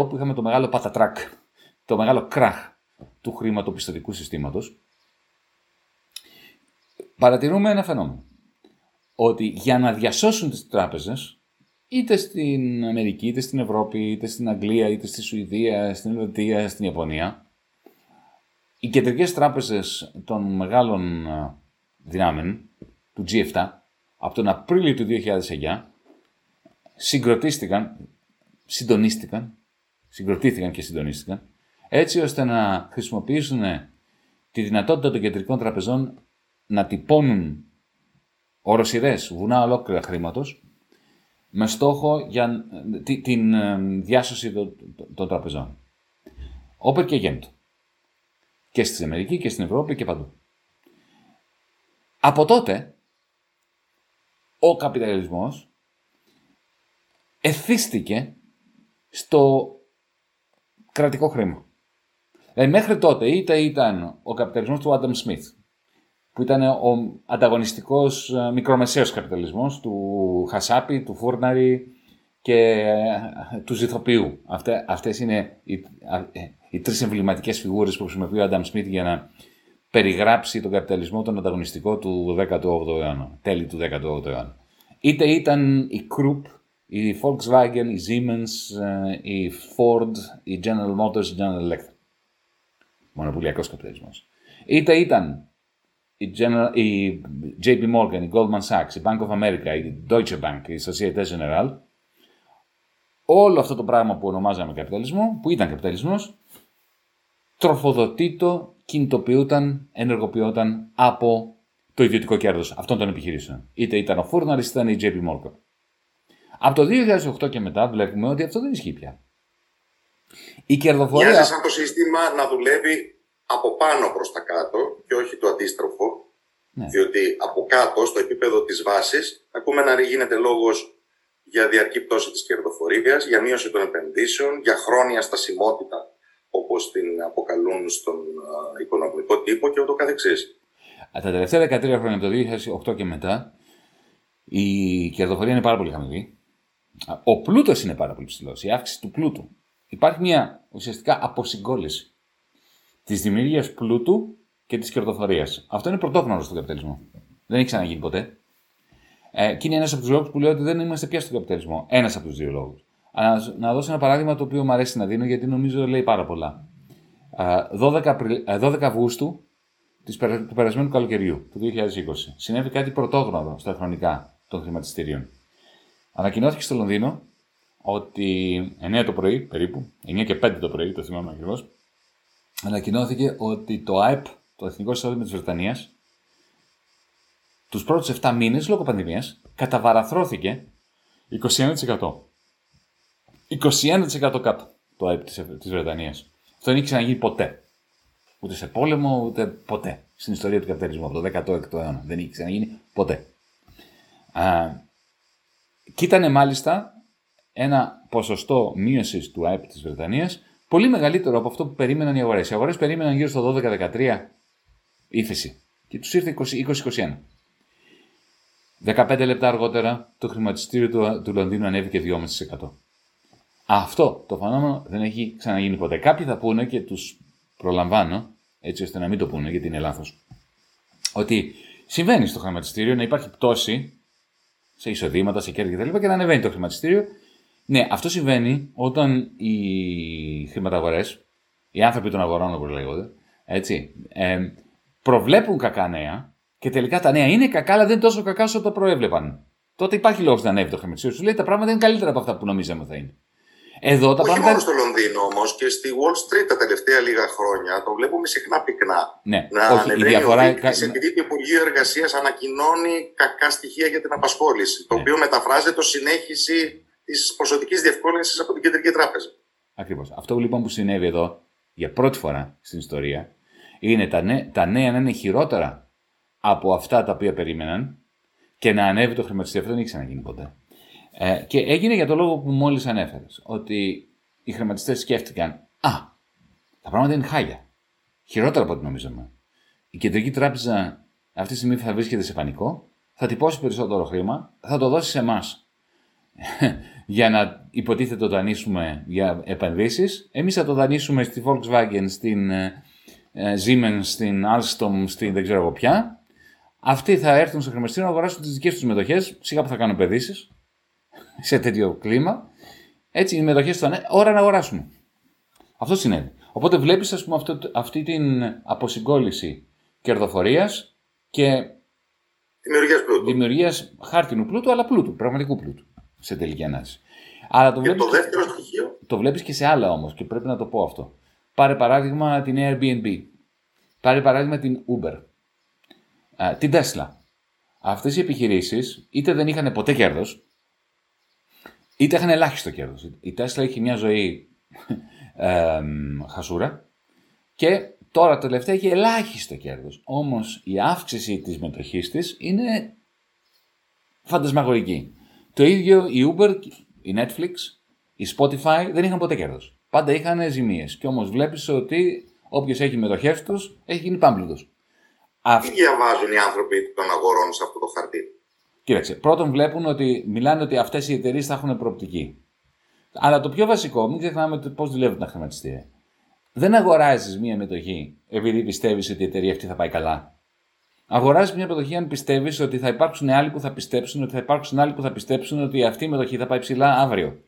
2008 που είχαμε το μεγάλο πατατράκ, το μεγάλο κράχ του χρηματοπιστωτικού συστήματος, παρατηρούμε ένα φαινόμενο. Ότι για να διασώσουν τις τράπεζες, είτε στην Αμερική, είτε στην Ευρώπη, είτε στην Αγγλία, είτε στη Σουηδία, στην Ελβετία, στην Ιαπωνία, οι κεντρικές τράπεζες των μεγάλων δυνάμεων, του G7, από τον Απρίλιο του 2009, συγκροτίστηκαν, συντονίστηκαν, συγκροτήθηκαν και συντονίστηκαν, έτσι ώστε να χρησιμοποιήσουν τη δυνατότητα των κεντρικών τραπεζών να τυπώνουν οροσυρές, βουνά ολόκληρα χρήματος, με στόχο για την ε, διάσωση των τραπεζών. Όπερ και γέντο. Και στην Αμερική και στην Ευρώπη και παντού. Από τότε, ο καπιταλισμός εθίστηκε στο κρατικό χρήμα. Δηλαδή μέχρι τότε είτε ήταν ο καπιταλισμός του Άνταμ Σμιθ, που ήταν ο ανταγωνιστικός ε, μικρομεσαίος καπιταλισμός του Χασάπη, του Φούρναρη και ε, του Ζηθοποιού. Αυτέ, αυτές είναι οι, ε, οι τρεις εμβληματικές φιγούρες που χρησιμοποιεί ο Άνταμ Σμιθ για να περιγράψει τον καπιταλισμό τον ανταγωνιστικό του 18ου αιώνα, τέλη του 18ου αιώνα. Είτε ήταν η Krupp, η Volkswagen, η Siemens, η Ford, η General Motors, η General Electric. Μονοπουλιακός καπιταλισμός. Είτε ήταν η, General, η JP Morgan, η Goldman Sachs, η Bank of America, η Deutsche Bank, η Societe Generale, όλο αυτό το πράγμα που ονομάζαμε καπιταλισμό, που ήταν καπιταλισμός, τροφοδοτήτο, κινητοποιούταν, ενεργοποιούταν από το ιδιωτικό κέρδος αυτών των επιχειρήσεων. Είτε ήταν ο Φούρναρης, είτε ήταν η JP Morgan. Από το 2008 και μετά βλέπουμε ότι αυτό δεν ισχύει πια. Η κερδοφορία... Μοιάζει σαν το σύστημα να δουλεύει από πάνω προς τα κάτω και όχι το αντίστροφο. Ναι. Διότι από κάτω, στο επίπεδο της βάσης, ακούμε να γίνεται λόγος για διαρκή πτώση της κερδοφορίας, για μείωση των επενδύσεων, για χρόνια στασιμότητα, όπως την αποκαλούν στον οικονομικό τύπο και ούτω καθεξής. Τα τελευταία 13 χρόνια, από το 2008 και μετά, η κερδοφορία είναι πάρα πολύ χαμηλή. Ο πλούτος είναι πάρα πολύ ψηλός, η αύξηση του πλούτου. Υπάρχει μια ουσιαστικά αποσυγκόλληση της δημιουργίας πλούτου και της κερδοφορίας. Αυτό είναι πρωτόχρονο στον καπιταλισμό. Δεν έχει ξαναγίνει ποτέ. Ε, και είναι ένας από τους λόγους που λέω ότι δεν είμαστε πια στον καπιταλισμό. Ένας από τους δύο λόγους. Να δώσω ένα παράδειγμα το οποίο μου αρέσει να δίνω γιατί νομίζω λέει πάρα πολλά. 12, 12 Αυγούστου του περασμένου καλοκαιριού του 2020 συνέβη κάτι πρωτόγνωρο στα χρονικά των χρηματιστήριων. Ανακοινώθηκε στο Λονδίνο ότι 9 το πρωί, περίπου, 9 και 5 το πρωί, το θυμάμαι ακριβώς, ανακοινώθηκε ότι το ΑΕΠ, το Εθνικό Εισόδημα της Βρετανίας, τους πρώτους 7 μήνες, λόγω πανδημίας, καταβαραθρώθηκε 21%. 21% κάτω το ΑΕΠ της, της Βρετανίας. Αυτό δεν έχει ξαναγίνει ποτέ. Ούτε σε πόλεμο, ούτε ποτέ. Στην ιστορία του καπιταλισμού, από το 16ο αιώνα. Δεν έχει ξαναγίνει ποτέ. Α, και ήταν μάλιστα ένα ποσοστό μείωσης του ΑΕΠ της Βρετανίας πολύ μεγαλύτερο από αυτό που περίμεναν οι αγορές. Οι αγορές περίμεναν γύρω στο 12-13 ύφεση και τους ήρθε 20-21. 15 λεπτά αργότερα το χρηματιστήριο του, του Λονδίνου ανέβηκε 2,5%. Αυτό το φαινόμενο δεν έχει ξαναγίνει ποτέ. Κάποιοι θα πούνε και τους προλαμβάνω, έτσι ώστε να μην το πούνε γιατί είναι λάθος, ότι συμβαίνει στο χρηματιστήριο να υπάρχει πτώση σε εισοδήματα, σε κέρδη κτλ. και να ανεβαίνει το χρηματιστήριο ναι, αυτό συμβαίνει όταν οι χρηματαγορές, οι άνθρωποι των αγορών όπως λέγονται, έτσι, ε, προβλέπουν κακά νέα και τελικά τα νέα είναι κακά, αλλά δεν είναι τόσο κακά όσο το προέβλεπαν. Τότε υπάρχει λόγος να ανέβει το χρηματιστήριο. Σου λέει τα πράγματα είναι καλύτερα από αυτά που νομίζαμε θα είναι. Εδώ τα Όχι πράγματα... μόνο στο Λονδίνο όμως και στη Wall Street τα τελευταία λίγα χρόνια το βλέπουμε συχνά πυκνά. Ναι, να όχι, ανεβαίνει η διαφορά... ο δείκτης, επειδή το Υπουργείο Εργασίας ανακοινώνει κακά στοιχεία για την απασχόληση. Ναι. Το οποίο μεταφράζεται ως συνέχιση της ποσοτικής διευκόλυνσης από την Κεντρική Τράπεζα. Ακριβώς. Αυτό λοιπόν που συνέβη εδώ για πρώτη φορά στην ιστορία είναι τα, νέα, τα νέα να είναι χειρότερα από αυτά τα οποία περίμεναν και να ανέβει το χρηματιστήριο. Αυτό δεν έχει ξαναγίνει ποτέ. Ε, και έγινε για το λόγο που μόλις ανέφερες. Ότι οι χρηματιστές σκέφτηκαν, Α, τα πράγματα είναι χάλια. Χειρότερα από ό,τι νομίζαμε. Η κεντρική τράπεζα αυτή τη στιγμή θα βρίσκεται σε πανικό, θα τυπώσει περισσότερο χρήμα, θα το δώσει σε εμάς [LAUGHS] για να υποτίθεται το δανείσουμε για επενδύσεις. Εμείς θα το δανείσουμε στη Volkswagen, στην ε, ε, Siemens, στην Alstom, στην δεν ξέρω εγώ ποια. Αυτοί θα έρθουν στο χρηματιστήριο να αγοράσουν τις δικές τους μετοχές, σιγά που θα κάνουν επενδύσεις. Σε τέτοιο κλίμα. Έτσι, οι μετοχές του ώρα να αγοράσουμε. Αυτό συνέβη. Οπότε βλέπεις, ας πούμε, αυτό, αυτή την αποσυγκόλληση κερδοφορίας και Δημιουργίας πλούτου. δημιουργίας χάρτινου πλούτου, αλλά πλούτου, πραγματικού πλούτου. Σε τελική ανάλυση. Αλλά το Και βλέπεις, το δεύτερο στοιχείο, το βλέπεις και σε άλλα όμως και πρέπει να το πω αυτό. Πάρε παράδειγμα την Airbnb. Πάρε παράδειγμα την Uber. Α, την Tesla. Αυτές οι επιχειρήσεις είτε δεν είχαν ποτέ κέρδος, είτε είχαν ελάχιστο κέρδος. Η Tesla έχει μια ζωή [LAUGHS] ε, χασούρα και τώρα τελευταία έχει ελάχιστο κέρδος. Όμως η αύξηση της μετοχής της είναι φαντασμαγορική. Το ίδιο η Uber, η Netflix, η Spotify δεν είχαν ποτέ κέρδος. Πάντα είχαν ζημίες. Και όμως βλέπεις ότι όποιος έχει μετοχές τους έχει γίνει πάμπλουτος. τι Αυτό, διαβάζουν οι άνθρωποι των αγορών σε αυτό το χαρτί; Κοίταξε, πρώτον βλέπουν ότι μιλάνε ότι αυτές οι εταιρείες θα έχουν προοπτική. Αλλά το πιο βασικό, μην ξεχνάμε το πώς δουλεύουν τα χρηματιστήρια. Δεν αγοράζεις μία μετοχή επειδή πιστεύεις ότι η εταιρεία αυτή θα πάει καλά. Αγοράζεις μια μετοχή αν πιστεύεις ότι θα υπάρξουν άλλοι που θα πιστέψουν, ότι θα υπάρξουν άλλοι που θα πιστέψουν ότι αυτή η μετοχή θα πάει ψηλά αύριο.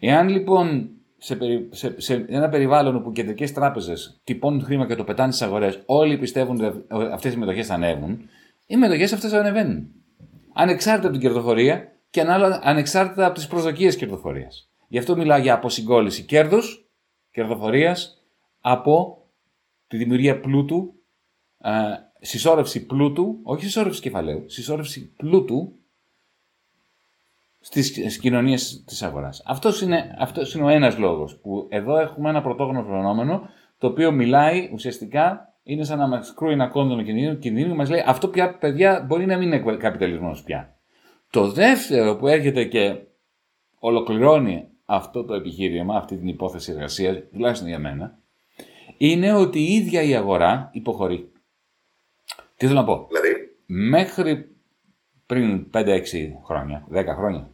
Εάν λοιπόν σε, περι- σε, σε ένα περιβάλλον όπου κεντρικές τράπεζες τυπώνουν χρήμα και το πετάνε στις αγορές, όλοι πιστεύουν ότι αυτές οι μετοχές θα ανέβουν, οι μετοχές αυτές θα ανεβαίνουν. Ανεξάρτητα από την κερδοφορία και ανάλογα- ανεξάρτητα από τις προσδοκίες κερδοφορίας. Γι' αυτό μιλάω για αποσυγκόλληση κέρδους, κερδοφορίας από τη δημιουργία πλούτου, ε, συσσόρευση πλούτου, όχι συσσόρευση κεφαλαίου, συσσόρευση πλούτου στις κοινωνίες της αγοράς. Αυτός είναι, αυτός είναι ο ένας λόγος που εδώ έχουμε ένα πρωτόγνωρο φαινόμενο το οποίο μιλάει ουσιαστικά είναι σαν να μας κρούει ένα κόνδυνο κινδύνου, κινδύνου και μας λέει αυτό πια παιδιά μπορεί να μην είναι καπιταλισμός πια. Το δεύτερο που έρχεται και ολοκληρώνει αυτό το επιχείρημα, αυτή την υπόθεση εργασίας, τουλάχιστον για μένα, είναι ότι η ίδια η αγορά υποχωρεί. Τι θέλω να πω; Δηλαδή, Μέχρι πριν 5-6 χρόνια, 10 χρόνια,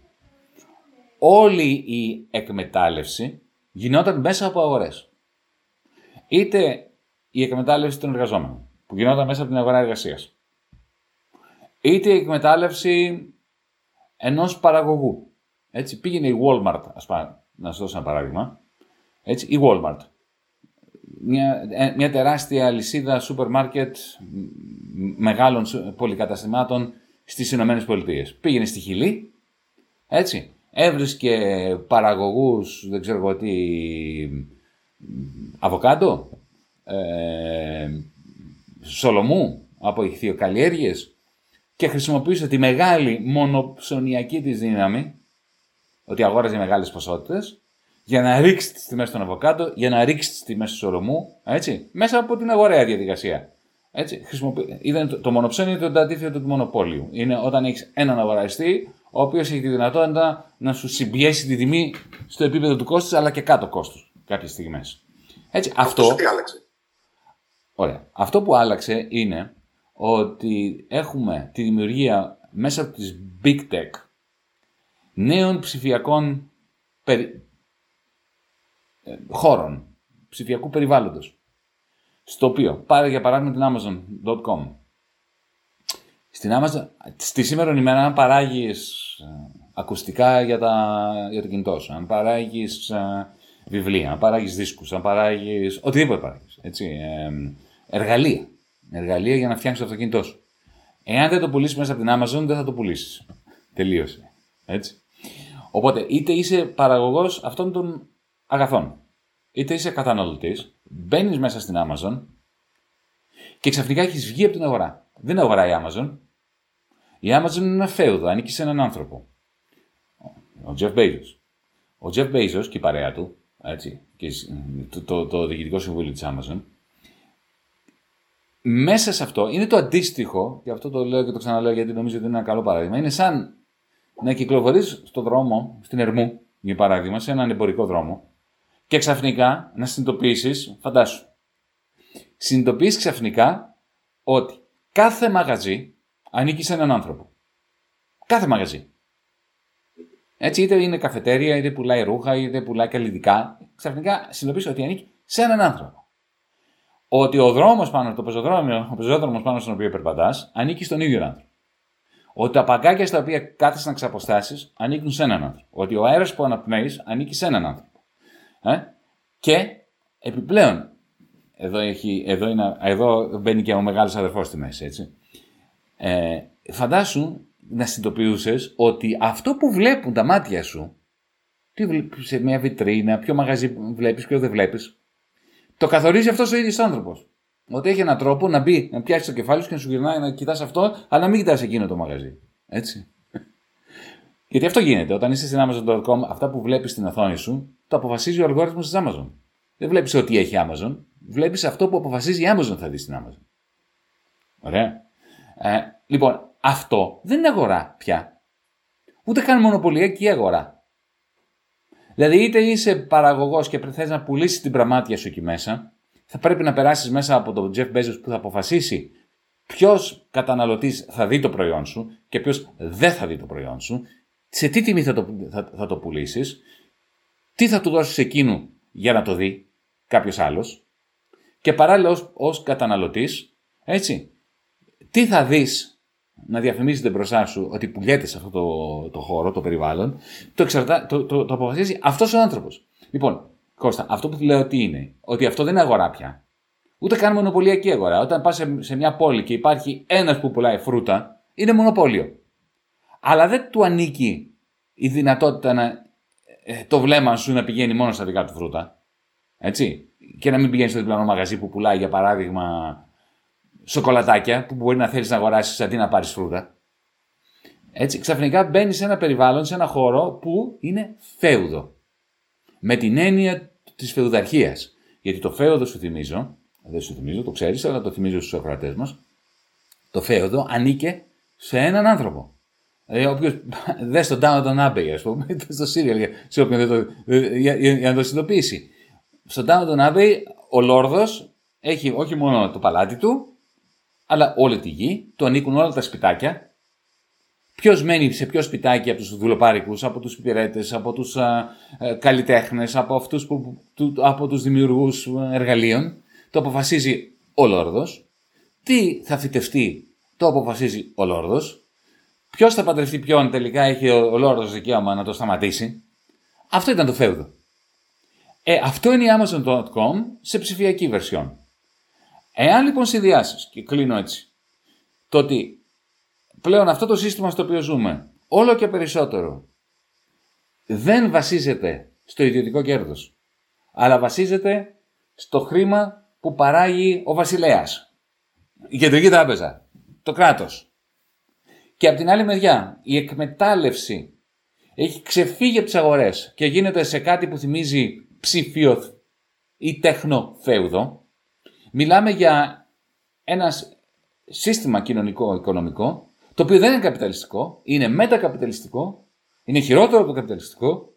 όλη η εκμετάλλευση γινόταν μέσα από αγορές. Είτε η εκμετάλλευση των εργαζόμενων, που γινόταν μέσα από την αγορά εργασίας. Είτε η εκμετάλλευση ενός παραγωγού. Έτσι, πήγαινε η Walmart, ας πούμε, να σας δώσω ένα παράδειγμα. Έτσι, η Walmart. Μια, ε, μια τεράστια λυσίδα σούπερ μάρκετ μ, μεγάλων σου- πολυκαταστημάτων στις Ηνωμένες Πολιτείες. Πήγαινε στη Χιλή, έτσι, έβρισκε παραγωγούς, δεν ξέρω εγώ τι, μ, αβοκάντο, ε, σολομού από ηχθειοκαλλιέργειες και χρησιμοποιούσε τη μεγάλη μονοψωνιακή της δύναμη, ότι αγόραζε μεγάλες ποσότητες, για να ρίξει τις τιμές των αβοκάντο, για να ρίξει τις τιμές του σολομού, έτσι, μέσα από την αγοραία διαδικασία. Έτσι, χρησιμοποιεί... Είδαν το, το μονοψώνιο είναι το αντίθετο του μονοπόλιου. Είναι όταν έχεις έναν αγοραστή, ο οποίος έχει τη δυνατότητα να σου συμπιέσει τη τιμή στο επίπεδο του κόστους, αλλά και κάτω κόστους κάποιες στιγμές. Έτσι, αυτό... αυτό τι άλλαξε. Ωραία. Αυτό που άλλαξε είναι ότι έχουμε τη δημιουργία μέσα από τις big tech νέων ψηφιακών περι... ε, χώρων, ψηφιακού περιβάλλοντος. Στο οποίο, πάρε για παράδειγμα την Amazon.com. Στην Amazon, στη σήμερα ημέρα, αν παράγεις ε, ακουστικά για, τα, για το κινητό σου, αν παράγεις ε, βιβλία, αν παράγεις δίσκους, αν παράγεις οτιδήποτε παράγεις, έτσι, ε, εργαλεία. Εργαλεία για να φτιάξεις το αυτοκίνητό σου. Εάν δεν το πουλήσεις μέσα από την Amazon, δεν θα το πουλήσεις. Τελείωσε. Έτσι. Οπότε, είτε είσαι παραγωγός αυτών των αγαθών, είτε είσαι καταναλωτής, μπαίνεις μέσα στην Amazon και ξαφνικά έχεις βγει από την αγορά. Δεν είναι αγορά η Amazon. Η Amazon είναι ένα φέουδο, ανήκει σε έναν άνθρωπο. Ο Jeff Bezos. Ο Jeff Bezos και η παρέα του, έτσι, και το, το, το διοικητικό συμβούλιο της Amazon, μέσα σε αυτό είναι το αντίστοιχο, και αυτό το λέω και το ξαναλέω γιατί νομίζω ότι είναι ένα καλό παράδειγμα, είναι σαν να κυκλοφορείς στον δρόμο, στην Ερμού, για παράδειγμα, σε έναν εμπορικό δρόμο, και ξαφνικά να συνειδητοποιήσεις, φαντάσου, συνειδητοποιείς ξαφνικά ότι κάθε μαγαζί ανήκει σε έναν άνθρωπο. Κάθε μαγαζί. Έτσι, είτε είναι καφετέρια, είτε πουλάει ρούχα, είτε πουλάει καλλιτικά. Ξαφνικά συνειδητοποιείς ότι ανήκει σε έναν άνθρωπο. Ότι ο δρόμος πάνω, το πεζοδρόμιο, ο πεζόδρομος πάνω στον οποίο περπατάς, ανήκει στον ίδιο άνθρωπο. Ότι τα παγκάκια στα οποία κάθεσαι να ξαποστάσεις ανήκουν σε έναν άνθρωπο. Ότι ο αέρας που αναπνέεις ανήκει σε έναν άνθρωπο. Ε; Και επιπλέον, εδώ, έχει, εδώ, είναι, εδώ μπαίνει και ο μεγάλος αδερφός στη μέση, έτσι. Ε, φαντάσου να συνειδητοποιούσες ότι αυτό που βλέπουν τα μάτια σου, τι βλέπεις σε μια βιτρίνα, ποιο μαγαζί βλέπεις, ποιο δεν βλέπεις, το καθορίζει αυτός ο ίδιος άνθρωπος. Ότι έχει έναν τρόπο να μπει, να πιάσει το κεφάλι σου και να σου γυρνάει να κοιτάς αυτό, αλλά να μην κοιτάς εκείνο το μαγαζί. Έτσι. [LAUGHS] Γιατί αυτό γίνεται. Όταν είσαι στην Amazon.com, αυτά που βλέπεις στην οθόνη σου, το αποφασίζει ο αλγόριθμος της Amazon. Δεν βλέπεις ό,τι έχει Amazon. Βλέπεις αυτό που αποφασίζει η Amazon θα δει στην Amazon. Ωραία. Ε, λοιπόν, αυτό δεν είναι αγορά πια. Ούτε καν μονοπωλιακή αγορά. Δηλαδή, είτε είσαι παραγωγός και θες να πουλήσεις την πραμάτια σου εκεί μέσα, θα πρέπει να περάσεις μέσα από τον Jeff Bezos που θα αποφασίσει ποιος καταναλωτής θα δει το προϊόν σου και ποιος δεν θα δει το προϊόν σου, σε τι τιμή θα το, θα, θα το πουλήσεις, τι θα του δώσεις εκείνου για να το δει κάποιος άλλος και παράλληλα ως καταναλωτής, έτσι, τι θα δεις να διαφημίζεται μπροστά σου ότι πουλιέται σε αυτό το, το χώρο, το περιβάλλον, το, εξαρτά, το, το, το αποφασίζει αυτός ο άνθρωπος. Λοιπόν, Κώστα, αυτό που λέω τι είναι, ότι αυτό δεν είναι αγορά πια. Ούτε καν μονοπωλιακή αγορά. Όταν πας σε, σε, μια πόλη και υπάρχει ένας που πουλάει φρούτα, είναι μονοπόλιο. Αλλά δεν του ανήκει η δυνατότητα να, ε, το βλέμμα σου να πηγαίνει μόνο στα δικά του φρούτα. Έτσι. Και να μην πηγαίνεις στο διπλανό μαγαζί που πουλάει, για παράδειγμα, σοκολατάκια που μπορεί να θέλεις να αγοράσεις αντί να πάρεις φρούτα. Έτσι, ξαφνικά μπαίνεις σε ένα περιβάλλον, σε ένα χώρο που είναι φέουδο. Με την έννοια της φεουδαρχίας. Γιατί το φέουδο σου θυμίζω, δεν σου θυμίζω, το ξέρεις, αλλά το θυμίζω στους ακροατές μας. Το φέουδο ανήκε σε έναν άνθρωπο. Δηλαδή, όποιο δεν στον Downton Abbey, ας πούμε, [LAUGHS] στο Σύριαλ, σε όποιον δεν το. Για, για, για να το συνειδητοποιήσει. Στον Downton Abbey, ο Λόρδος έχει όχι μόνο το παλάτι του, αλλά όλη τη γη, του ανήκουν όλα τα σπιτάκια. Ποιος μένει σε ποιο σπιτάκι από τους δουλοπάρικου, από τους υπηρέτες, από τους ε, καλλιτέχνες, από αυτούς που, του, από τους δημιουργούς εργαλείων, το αποφασίζει ο Λόρδος. Τι θα φυτευτεί, το αποφασίζει ο Λόρδος. Ποιος θα παντρευτεί ποιον, τελικά έχει ο, ο Λόρδος δικαίωμα να το σταματήσει. Αυτό ήταν το φέουδο. Ε, αυτό είναι η Amazon.com σε ψηφιακή βερσιόν. Εάν λοιπόν συνδυάσεις, και κλείνω έτσι, το ότι πλέον αυτό το σύστημα στο οποίο ζούμε, όλο και περισσότερο, δεν βασίζεται στο ιδιωτικό κέρδος, αλλά βασίζεται στο χρήμα που παράγει ο βασιλέας, η κεντρική τράπεζα, το κράτος. Και από την άλλη μεριά, η εκμετάλλευση έχει ξεφύγει από τις αγορές και γίνεται σε κάτι που θυμίζει ψηφίο ή τέχνο φέουδο, Μιλάμε για ένα σύστημα κοινωνικό-οικονομικό, το οποίο δεν είναι καπιταλιστικό, είναι μετακαπιταλιστικό, είναι χειρότερο από το καπιταλιστικό,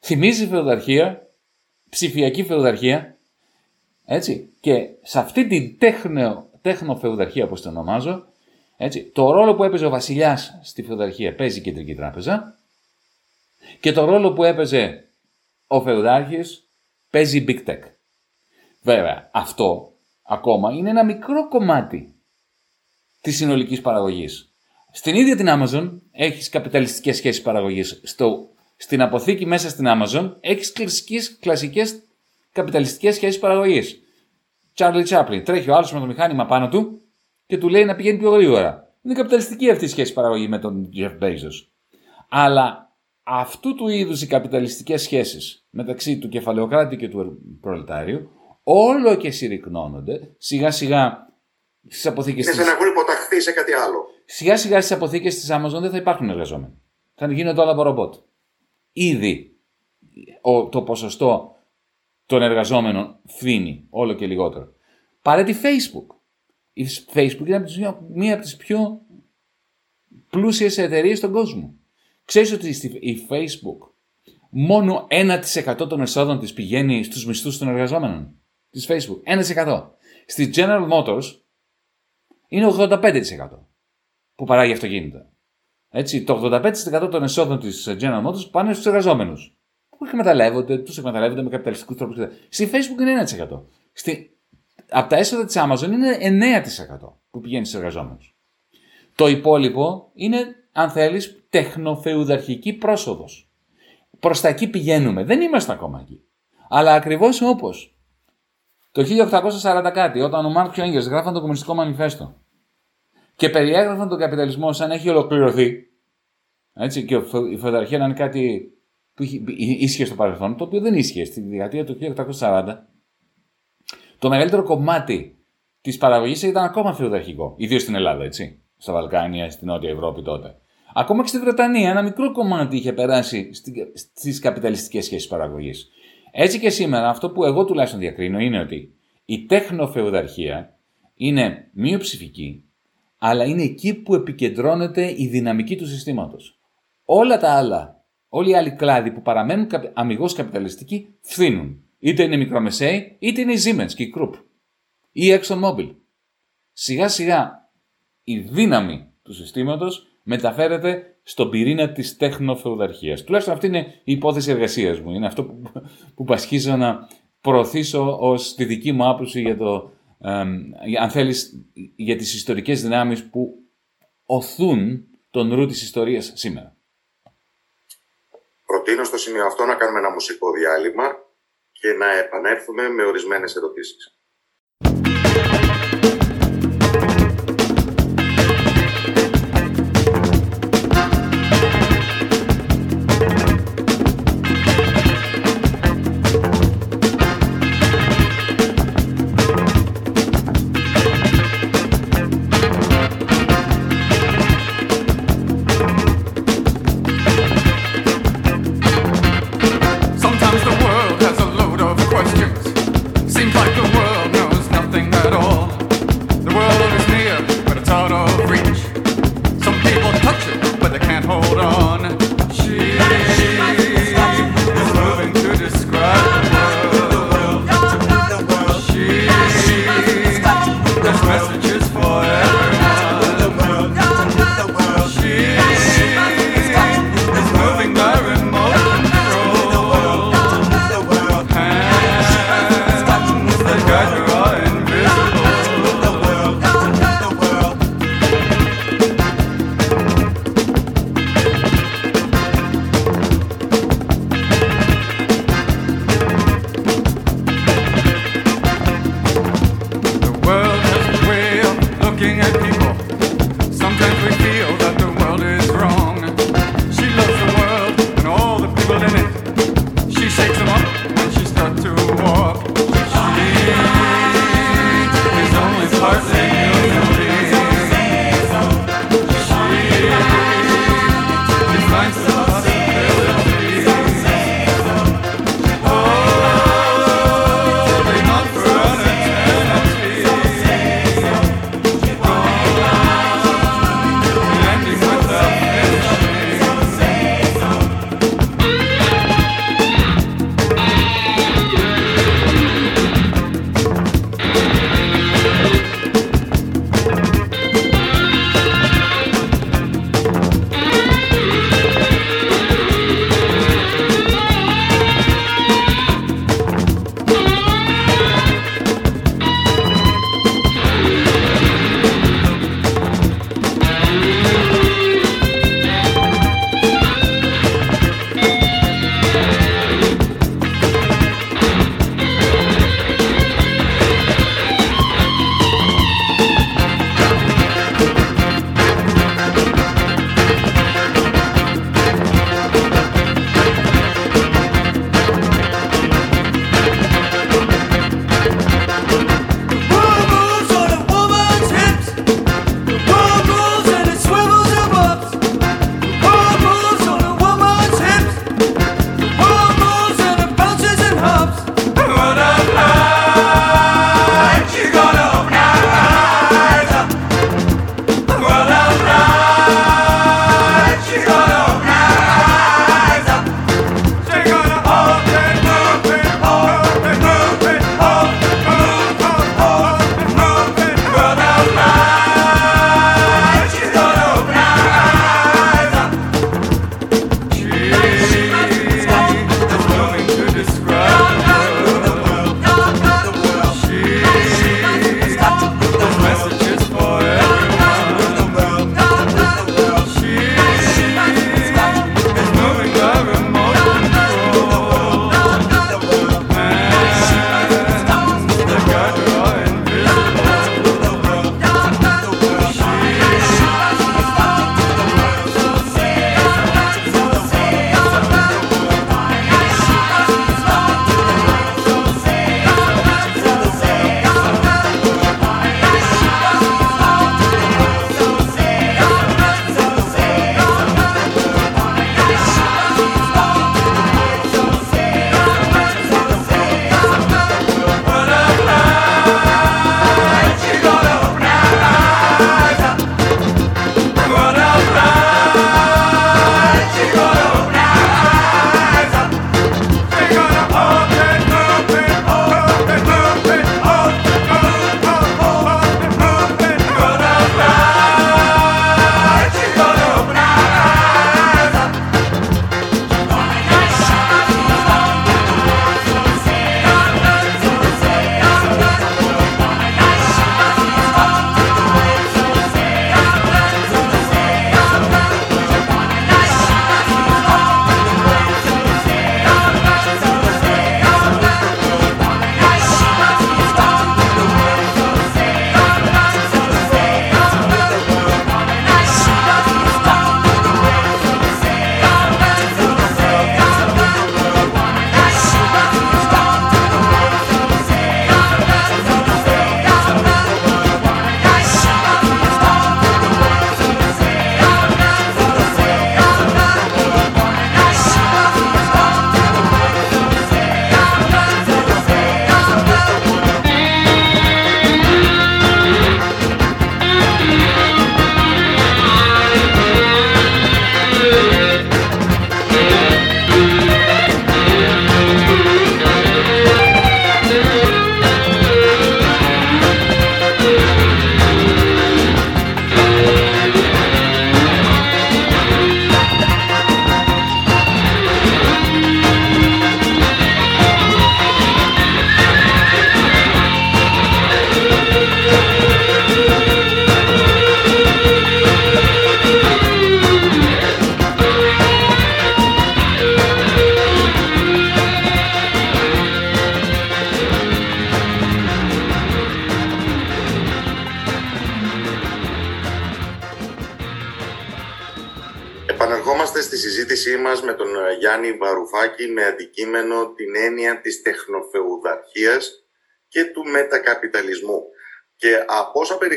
θυμίζει φεουδαρχία, ψηφιακή φεουδαρχία, έτσι. Και σε αυτή την τέχνο, τέχνο-φεουδαρχία, όπως την ονομάζω, έτσι, το ρόλο που έπαιζε ο βασιλιάς στη φεουδαρχία παίζει η Κεντρική Τράπεζα και το ρόλο που έπαιζε ο φεουδάρχης παίζει η Big Tech. Βέβαια, αυτό ακόμα είναι ένα μικρό κομμάτι της συνολικής παραγωγής. Στην ίδια την Amazon έχεις καπιταλιστικές σχέσεις παραγωγής. Στο, στην αποθήκη μέσα στην Amazon έχεις κλασικές, κλασικές καπιταλιστικές σχέσεις παραγωγής. Charlie Chaplin τρέχει ο άλλος με το μηχάνημα πάνω του και του λέει να πηγαίνει πιο γρήγορα. Είναι καπιταλιστική αυτή η σχέση παραγωγή με τον Jeff Bezos. Αλλά αυτού του είδους οι καπιταλιστικές σχέσεις μεταξύ του κεφαλαιοκράτη και του προλετάριου όλο και συρρυκνώνονται. Σιγά σιγά στις αποθήκες. Είναι σαν να έχουν υποταχθεί σε κάτι άλλο. Σιγά σιγά στις αποθήκες της Amazon δεν θα υπάρχουν εργαζόμενοι. Θα γίνονται όλα από ρομπότ. Ήδη το ποσοστό των εργαζόμενων φθήνει όλο και λιγότερο. Πάρε τη Facebook. Η Facebook είναι μία από τις πιο πλούσιες εταιρείες στον κόσμο. Ξέρεις ότι η Facebook μόνο 1% των εσόδων της πηγαίνει στους μισθούς των εργαζόμενων; Της Facebook. 1%. Στη General Motors είναι 85% που παράγει αυτοκίνητα. Έτσι, το 85% των εσόδων της General Motors πάνε στους εργαζόμενους. Που εκμεταλλεύονται, τους εκμεταλλεύονται με καπιταλιστικούς τρόπους. Στη Facebook είναι 1%. Στη... Από τα έσοδα της Amazon είναι 9% που πηγαίνει στους εργαζόμενους. Το υπόλοιπο είναι, αν θέλεις, τεχνοφεουδαρχική πρόσοδος. Προς τα εκεί πηγαίνουμε. Δεν είμαστε ακόμα εκεί. Αλλά ακριβώς όπως το 1840 κάτι, όταν ο Μάρκ Έγγελς γράφαν το Κομμουνιστικό Μανιφέστο και περιέγραφαν τον καπιταλισμό σαν έχει ολοκληρωθεί, έτσι, και η φεουδαρχία να είναι κάτι που ίσχυε στο παρελθόν, το οποίο δεν ίσχυε στη δεκαετία του 1840, το μεγαλύτερο κομμάτι της παραγωγής ήταν ακόμα φεουδαρχικό. Ιδίως στην Ελλάδα, έτσι. Στα Βαλκάνια, στην Νότια Ευρώπη τότε. Ακόμα και στη Βρετανία, ένα μικρό κομμάτι είχε περάσει στις καπιταλιστικές σχέσεις παραγωγής. Έτσι και σήμερα, αυτό που εγώ τουλάχιστον διακρίνω είναι ότι η τέχνοφεουδαρχία είναι μειοψηφική, αλλά είναι εκεί που επικεντρώνεται η δυναμική του συστήματος. Όλα τα άλλα, όλοι οι άλλοι κλάδοι που παραμένουν αμυγός καπιταλιστικοί φθήνουν. Είτε είναι μικρομεσαίοι, είτε είναι η Siemens και η Krupp ή η ExxonMobil. Σιγά σιγά η δύναμη του συστήματος μεταφέρεται στον πυρήνα της τεχνοφεουδαρχίας. Τουλάχιστον αυτή είναι η υπόθεση εργασίας μου. Είναι αυτό που, που πασχίζω να προωθήσω ως τη δική μου άποψη για το, αν θέλεις, για τις ιστορικές δυνάμεις που οθούν τον ρου της ιστορίας σήμερα. Προτείνω στο σημείο αυτό να κάνουμε ένα μουσικό διάλειμμα και να επανέλθουμε με ορισμένες ερωτήσεις. strength we feel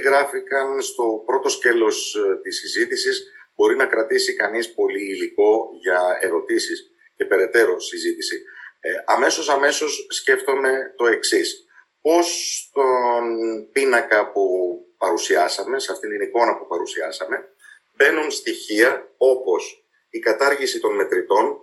από όσα περιγράφηκαν στο πρώτο σκέλος ε, της συζήτησης μπορεί να κρατήσει κανείς πολύ υλικό για ερωτήσεις και περαιτέρω συζήτηση. Ε, αμέσως αμέσως σκέφτομαι το εξής. Πώς στον πίνακα που παρουσιάσαμε, σε αυτήν την εικόνα που παρουσιάσαμε, μπαίνουν στοιχεία όπως η κατάργηση των μετρητών,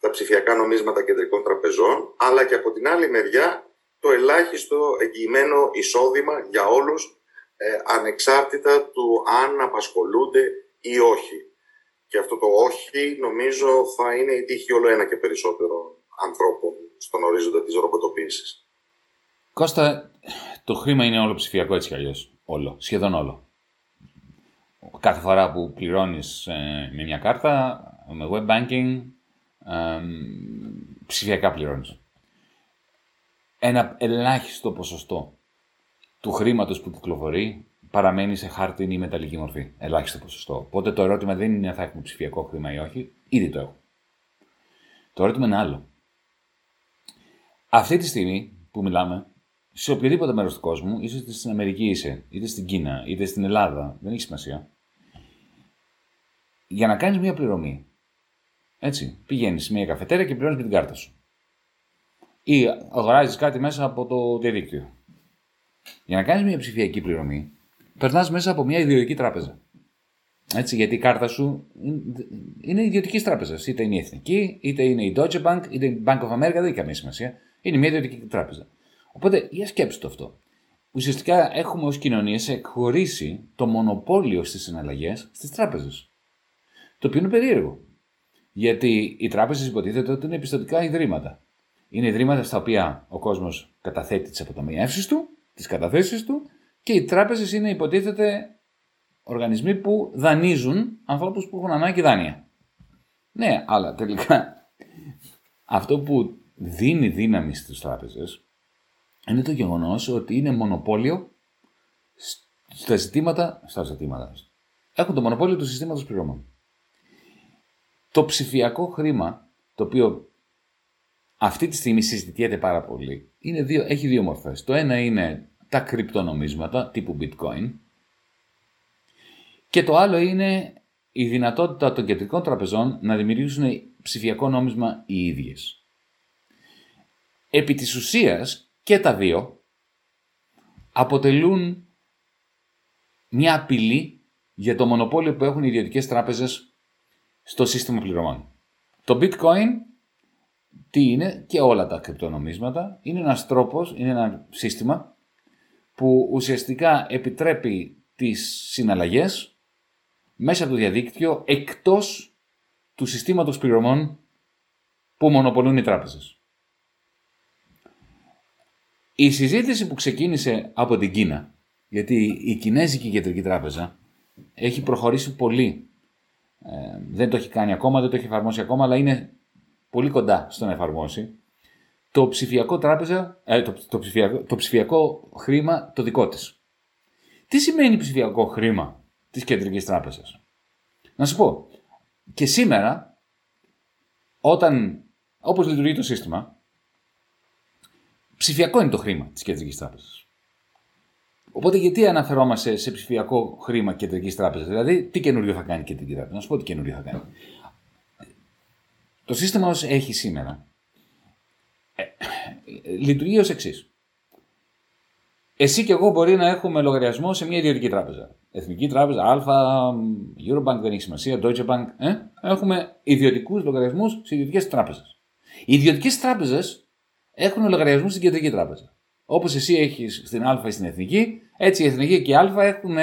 τα ψηφιακά νομίσματα κεντρικών τραπεζών, αλλά και από την άλλη μεριά το ελάχιστο εγγυημένο εισόδημα για όλους, ε, ανεξάρτητα του αν απασχολούνται ή όχι. Και αυτό το όχι νομίζω θα είναι η τύχη όλο ένα και περισσότερο ανθρώπων στον ορίζοντα της ρομποτοποίησης. Κώστα, το χρήμα είναι όλο ψηφιακό έτσι κι αλλιώς. Όλο, σχεδόν όλο. Κάθε φορά που πληρώνεις ε, με μια κάρτα, με web banking, ε, ψηφιακά πληρώνεις. Ένα ελάχιστο ποσοστό του χρήματος που κυκλοφορεί παραμένει σε χάρτη ή μεταλλική μορφή. Ελάχιστο ποσοστό. Οπότε το ερώτημα δεν είναι αν θα έχουμε ψηφιακό χρήμα ή όχι. Ήδη το έχουμε. Το ερώτημα είναι άλλο. Αυτή τη στιγμή που μιλάμε, σε οποιοδήποτε μέρος του κόσμου, είτε στην Αμερική είσαι, είτε στην Κίνα, είτε στην Ελλάδα, δεν έχει σημασία. Για να κάνεις μια πληρωμή, έτσι, πηγαίνεις σε μια καφετέρια και πληρώνεις με την κάρτα σου. Ή αγοράζεις κάτι μέσα από το διαδίκτυο. Για να κάνεις μια ψηφιακή πληρωμή, περνάς μέσα από μια ιδιωτική τράπεζα. Έτσι, γιατί η κάρτα σου είναι ιδιωτικής τράπεζας. Είτε είναι η εθνική, είτε είναι η Deutsche Bank, είτε η Bank of America, δεν έχει καμία σημασία. Είναι μια ιδιωτική τράπεζα. Οπότε, για σκέψτε το αυτό. Ουσιαστικά έχουμε ως κοινωνίες εκχωρήσει το μονοπόλιο στις συναλλαγές στις τράπεζες. Το οποίο είναι περίεργο. Γιατί οι τράπεζε υποτίθεται ότι είναι επιστοτικά ιδρύματα. Είναι ιδρύματα στα οποία ο κόσμος καταθέτει τις αποταμιεύσεις του, τις καταθέσεις του και οι τράπεζες είναι υποτίθεται οργανισμοί που δανείζουν ανθρώπους που έχουν ανάγκη δάνεια. Ναι, αλλά τελικά αυτό που δίνει δύναμη στις τράπεζες είναι το γεγονός ότι είναι μονοπόλιο στα ζητήματα, στα ζητήματα. Έχουν το μονοπόλιο του συστήματος πληρώμων. Το ψηφιακό χρήμα, το οποίο αυτή τη στιγμή συζητιέται πάρα πολύ, είναι δύο, έχει δύο μορφές. Το ένα είναι τα κρυπτονομίσματα τύπου bitcoin και το άλλο είναι η δυνατότητα των κεντρικών τραπεζών να δημιουργήσουν ψηφιακό νόμισμα οι ίδιες. Επί της ουσίας και τα δύο αποτελούν μια απειλή για το μονοπόλιο που έχουν οι ιδιωτικές τράπεζες στο σύστημα πληρωμών. Το bitcoin τι είναι και όλα τα κρυπτονομίσματα είναι ένας τρόπος, είναι ένα σύστημα που ουσιαστικά επιτρέπει τις συναλλαγές μέσα από το διαδίκτυο εκτός του συστήματος πληρωμών που μονοπολούν οι τράπεζες. Η συζήτηση που ξεκίνησε από την Κίνα, γιατί η Κινέζικη Κεντρική Τράπεζα έχει προχωρήσει πολύ. Ε, δεν το έχει κάνει ακόμα, δεν το έχει εφαρμόσει ακόμα, αλλά είναι πολύ κοντά στο να εφαρμόσει. Το ψηφιακό, τράπεζα, ε, το, το, ψηφιακό, το ψηφιακό χρήμα το δικό της. Τι σημαίνει ψηφιακό χρήμα της Κεντρικής Τράπεζας; Να σου πω, και σήμερα, όταν, όπως λειτουργεί το σύστημα, ψηφιακό είναι το χρήμα της Κεντρικής Τράπεζας. Οπότε γιατί αναφερόμαστε σε ψηφιακό χρήμα Κεντρικής Τράπεζας, δηλαδή τι καινούριο θα κάνει η Κεντρική Τράπεζα; Να σου πω τι καινούριο θα κάνει. Το σύστημα όσο έχει σήμερα ε, λειτουργεί ως εξής. Εσύ και εγώ μπορεί να έχουμε λογαριασμό σε μια ιδιωτική τράπεζα. Εθνική τράπεζα, Α, Eurobank δεν έχει σημασία, Deutsche Bank. Ε; Έχουμε ιδιωτικούς λογαριασμούς σε ιδιωτικές τράπεζες. Οι ιδιωτικές τράπεζες έχουν λογαριασμούς στην κεντρική τράπεζα. Όπως εσύ έχεις στην Α ή στην Εθνική, έτσι η Εθνική και η Α έχουν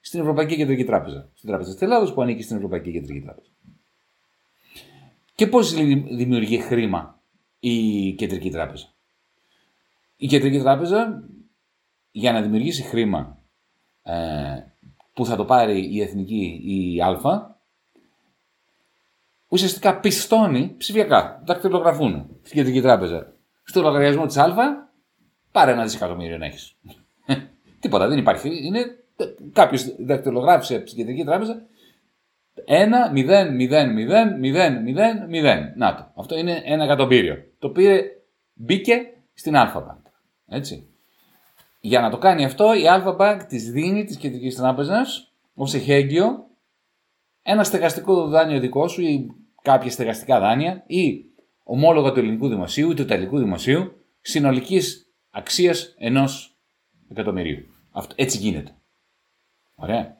στην Ευρωπαϊκή Κεντρική Τράπεζα. Στην Τράπεζα της Ελλάδα που ανήκει στην Ευρωπαϊκή Κεντρική Τράπεζα. Και πώς δημιουργεί χρήμα η Κεντρική Τράπεζα; Η Κεντρική Τράπεζα για να δημιουργήσει χρήμα ε, που θα το πάρει η Εθνική ή η Α, ουσιαστικά πιστώνει ψηφιακά. Δακτυλογραφούν στην Κεντρική Τράπεζα στο λογαριασμό της Α, πάρε ένα δισεκατομμύριο να έχεις. [LAUGHS] Τίποτα, δεν υπάρχει. Είναι κάποιος δακτυλογράφησε από την Κεντρική Τράπεζα 1, 0, 0, 0, 0, 0, 0. Να το. Αυτό είναι ένα εκατομμύριο. Το πήρε, μπήκε στην Alphabank. Έτσι. Για να το κάνει αυτό, η Alphabank της δίνει της κεντρικής τράπεζας ως εχέγγυο ένα στεγαστικό δάνειο δικό σου ή κάποια στεγαστικά δάνεια ή ομόλογα του ελληνικού δημοσίου ή του ιταλικού δημοσίου συνολικής αξίας ενός εκατομμυρίου. Αυτό, έτσι γίνεται. Ωραία.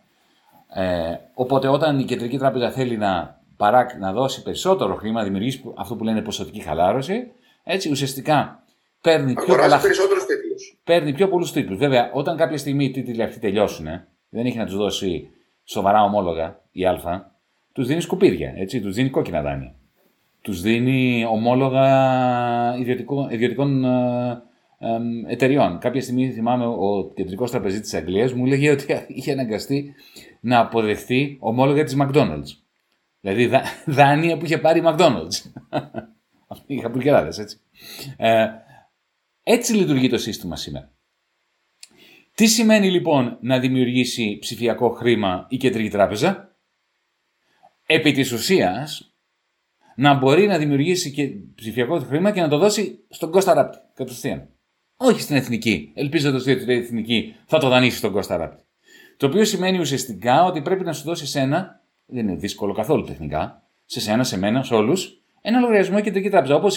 Ε, οπότε όταν η κεντρική τράπεζα θέλει να, παρά, να δώσει περισσότερο χρήμα, να δημιουργήσει αυτό που λένε ποσοτική χαλάρωση, έτσι ουσιαστικά παίρνει πιο, πολλά... παίρνει πιο πολλούς τίτλους. Βέβαια, όταν κάποια στιγμή οι τίτλοι αυτοί τελειώσουν, δεν έχει να τους δώσει σοβαρά ομόλογα η Α, τους δίνει σκουπίδια, έτσι, τους δίνει κόκκινα δάνεια. Τους δίνει ομόλογα ιδιωτικών, ιδιωτικών ε, εταιριών. Κάποια στιγμή θυμάμαι ο κεντρικός τραπεζίτης της Αγγλίας μου έλεγε ότι [LAUGHS] είχε αναγκαστεί να αποδεχθεί ομόλογα της McDonald's. Δηλαδή δάνεια που είχε πάρει η McDonald's. Αυτοί οι χαπουρκεράδε, έτσι. Ε, έτσι λειτουργεί το σύστημα σήμερα. Τι σημαίνει λοιπόν να δημιουργήσει ψηφιακό χρήμα η κεντρική τράπεζα; Επί της ουσίας, να μπορεί να δημιουργήσει και ψηφιακό χρήμα και να το δώσει στον Κώστα Ράπτη κατευθείαν. Όχι στην εθνική. Ελπίζοντα ότι η εθνική θα το δανείσει στον Κώστα Ράπτη. Το οποίο σημαίνει ουσιαστικά ότι πρέπει να σου δώσει ένα, δεν είναι δύσκολο καθόλου τεχνικά, σε σένα, σε μένα, σε όλους, ένα λογαριασμό κεντρική τράπεζα. Όπως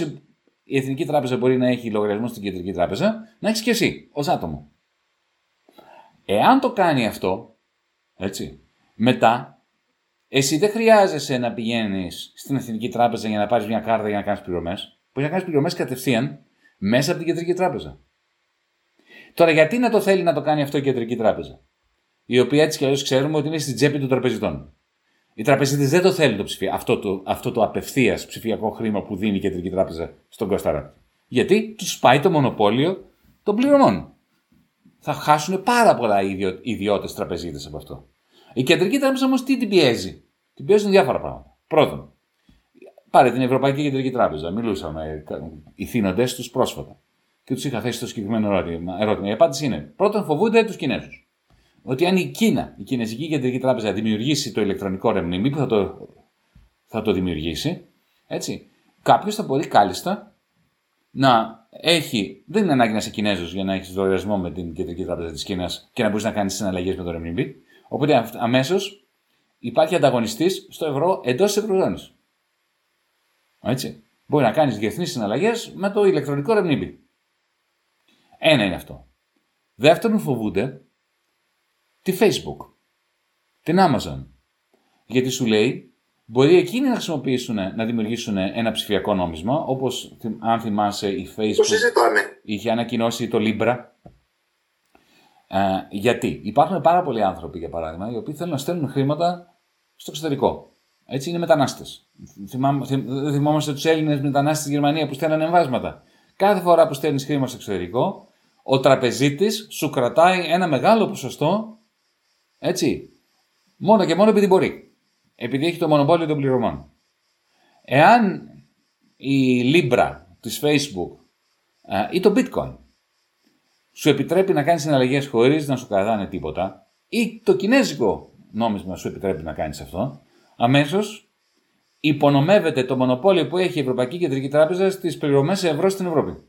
η Εθνική Τράπεζα μπορεί να έχει λογαριασμό στην Κεντρική Τράπεζα, να έχεις και εσύ ως άτομο. Εάν το κάνει αυτό, έτσι, μετά, εσύ δεν χρειάζεσαι να πηγαίνεις στην Εθνική Τράπεζα για να πάρεις μια κάρτα για να κάνεις πληρωμές. Μπορείς να κάνεις πληρωμές κατευθείαν μέσα από την Κεντρική Τράπεζα. Τώρα, γιατί να το θέλει να το κάνει αυτό η Κεντρική Τράπεζα, η οποία έτσι κι αλλιώς ξέρουμε ότι είναι στην τσέπη των τραπεζιτών. Οι τραπεζίτες δεν το θέλουν το ψηφία, αυτό το, αυτό το απευθείας ψηφιακό χρήμα που δίνει η Κεντρική Τράπεζα στον Κωνσταντά. Γιατί τους πάει το μονοπόλιο των πληρωμών. Θα χάσουν πάρα πολλά ιδιώτες τραπεζίτες από αυτό. Η Κεντρική Τράπεζα όμως τι την πιέζει; Την πιέζουν διάφορα πράγματα. Πρώτον, πάρε την Ευρωπαϊκή Κεντρική Τράπεζα. Μιλούσαμε οι θύνοντε τους πρόσφατα και τους είχα θέσει το συγκεκριμένο ερώτημα. Η απάντηση είναι: Πρώτον, φοβούνται τους Κινέζους. Ότι αν η Κίνα, η Κινέζικη Κεντρική Τράπεζα, δημιουργήσει το ηλεκτρονικό ρεμνήμι, που θα το, θα το δημιουργήσει, έτσι, κάποιος θα μπορεί κάλλιστα να έχει. Δεν είναι ανάγκη να είσαι Κινέζος για να έχεις λογαριασμό με την Κεντρική Τράπεζα της Κίνας και να μπορείς να κάνεις συναλλαγές με το ρεμνήμι. Οπότε αμέσως υπάρχει ανταγωνιστής στο ευρώ εντός της Ευρωζώνης. Έτσι. Μπορεί να κάνεις διεθνείς συναλλαγές με το ηλεκτρονικό ρεμνίμπι. Ένα είναι αυτό. Δεύτερον, φοβούνται τη Facebook, την Amazon. Γιατί σου λέει, μπορεί εκείνοι να χρησιμοποιήσουν, να δημιουργήσουν ένα ψηφιακό νόμισμα, όπως αν θυμάσαι η Facebook είχε ανακοινώσει το Libra. Ε, γιατί; Υπάρχουν πάρα πολλοί άνθρωποι, για παράδειγμα, οι οποίοι θέλουν να στέλνουν χρήματα στο εξωτερικό. Έτσι είναι μετανάστες. Δεν θυμόμαστε τους Έλληνες μετανάστες στη Γερμανίας που στέλνουν εμβάσματα. Κάθε φορά που στέλνεις χρήμα στο εξωτερικό, ο τραπεζίτης σου κρατάει ένα μεγάλο ποσοστό, έτσι, μόνο και μόνο επειδή μπορεί. Επειδή έχει το μονοπόλιο των πληρωμών. Εάν η Libra της Facebook ή το Bitcoin σου επιτρέπει να κάνεις συναλλαγές χωρίς να σου κρατάνε τίποτα ή το κινέζικο νόμισμα σου επιτρέπει να κάνεις αυτό, αμέσως υπονομεύεται το μονοπόλιο που έχει η Ευρωπαϊκή Κεντρική Τράπεζα στις πληρωμές σε ευρώ στην Ευρώπη.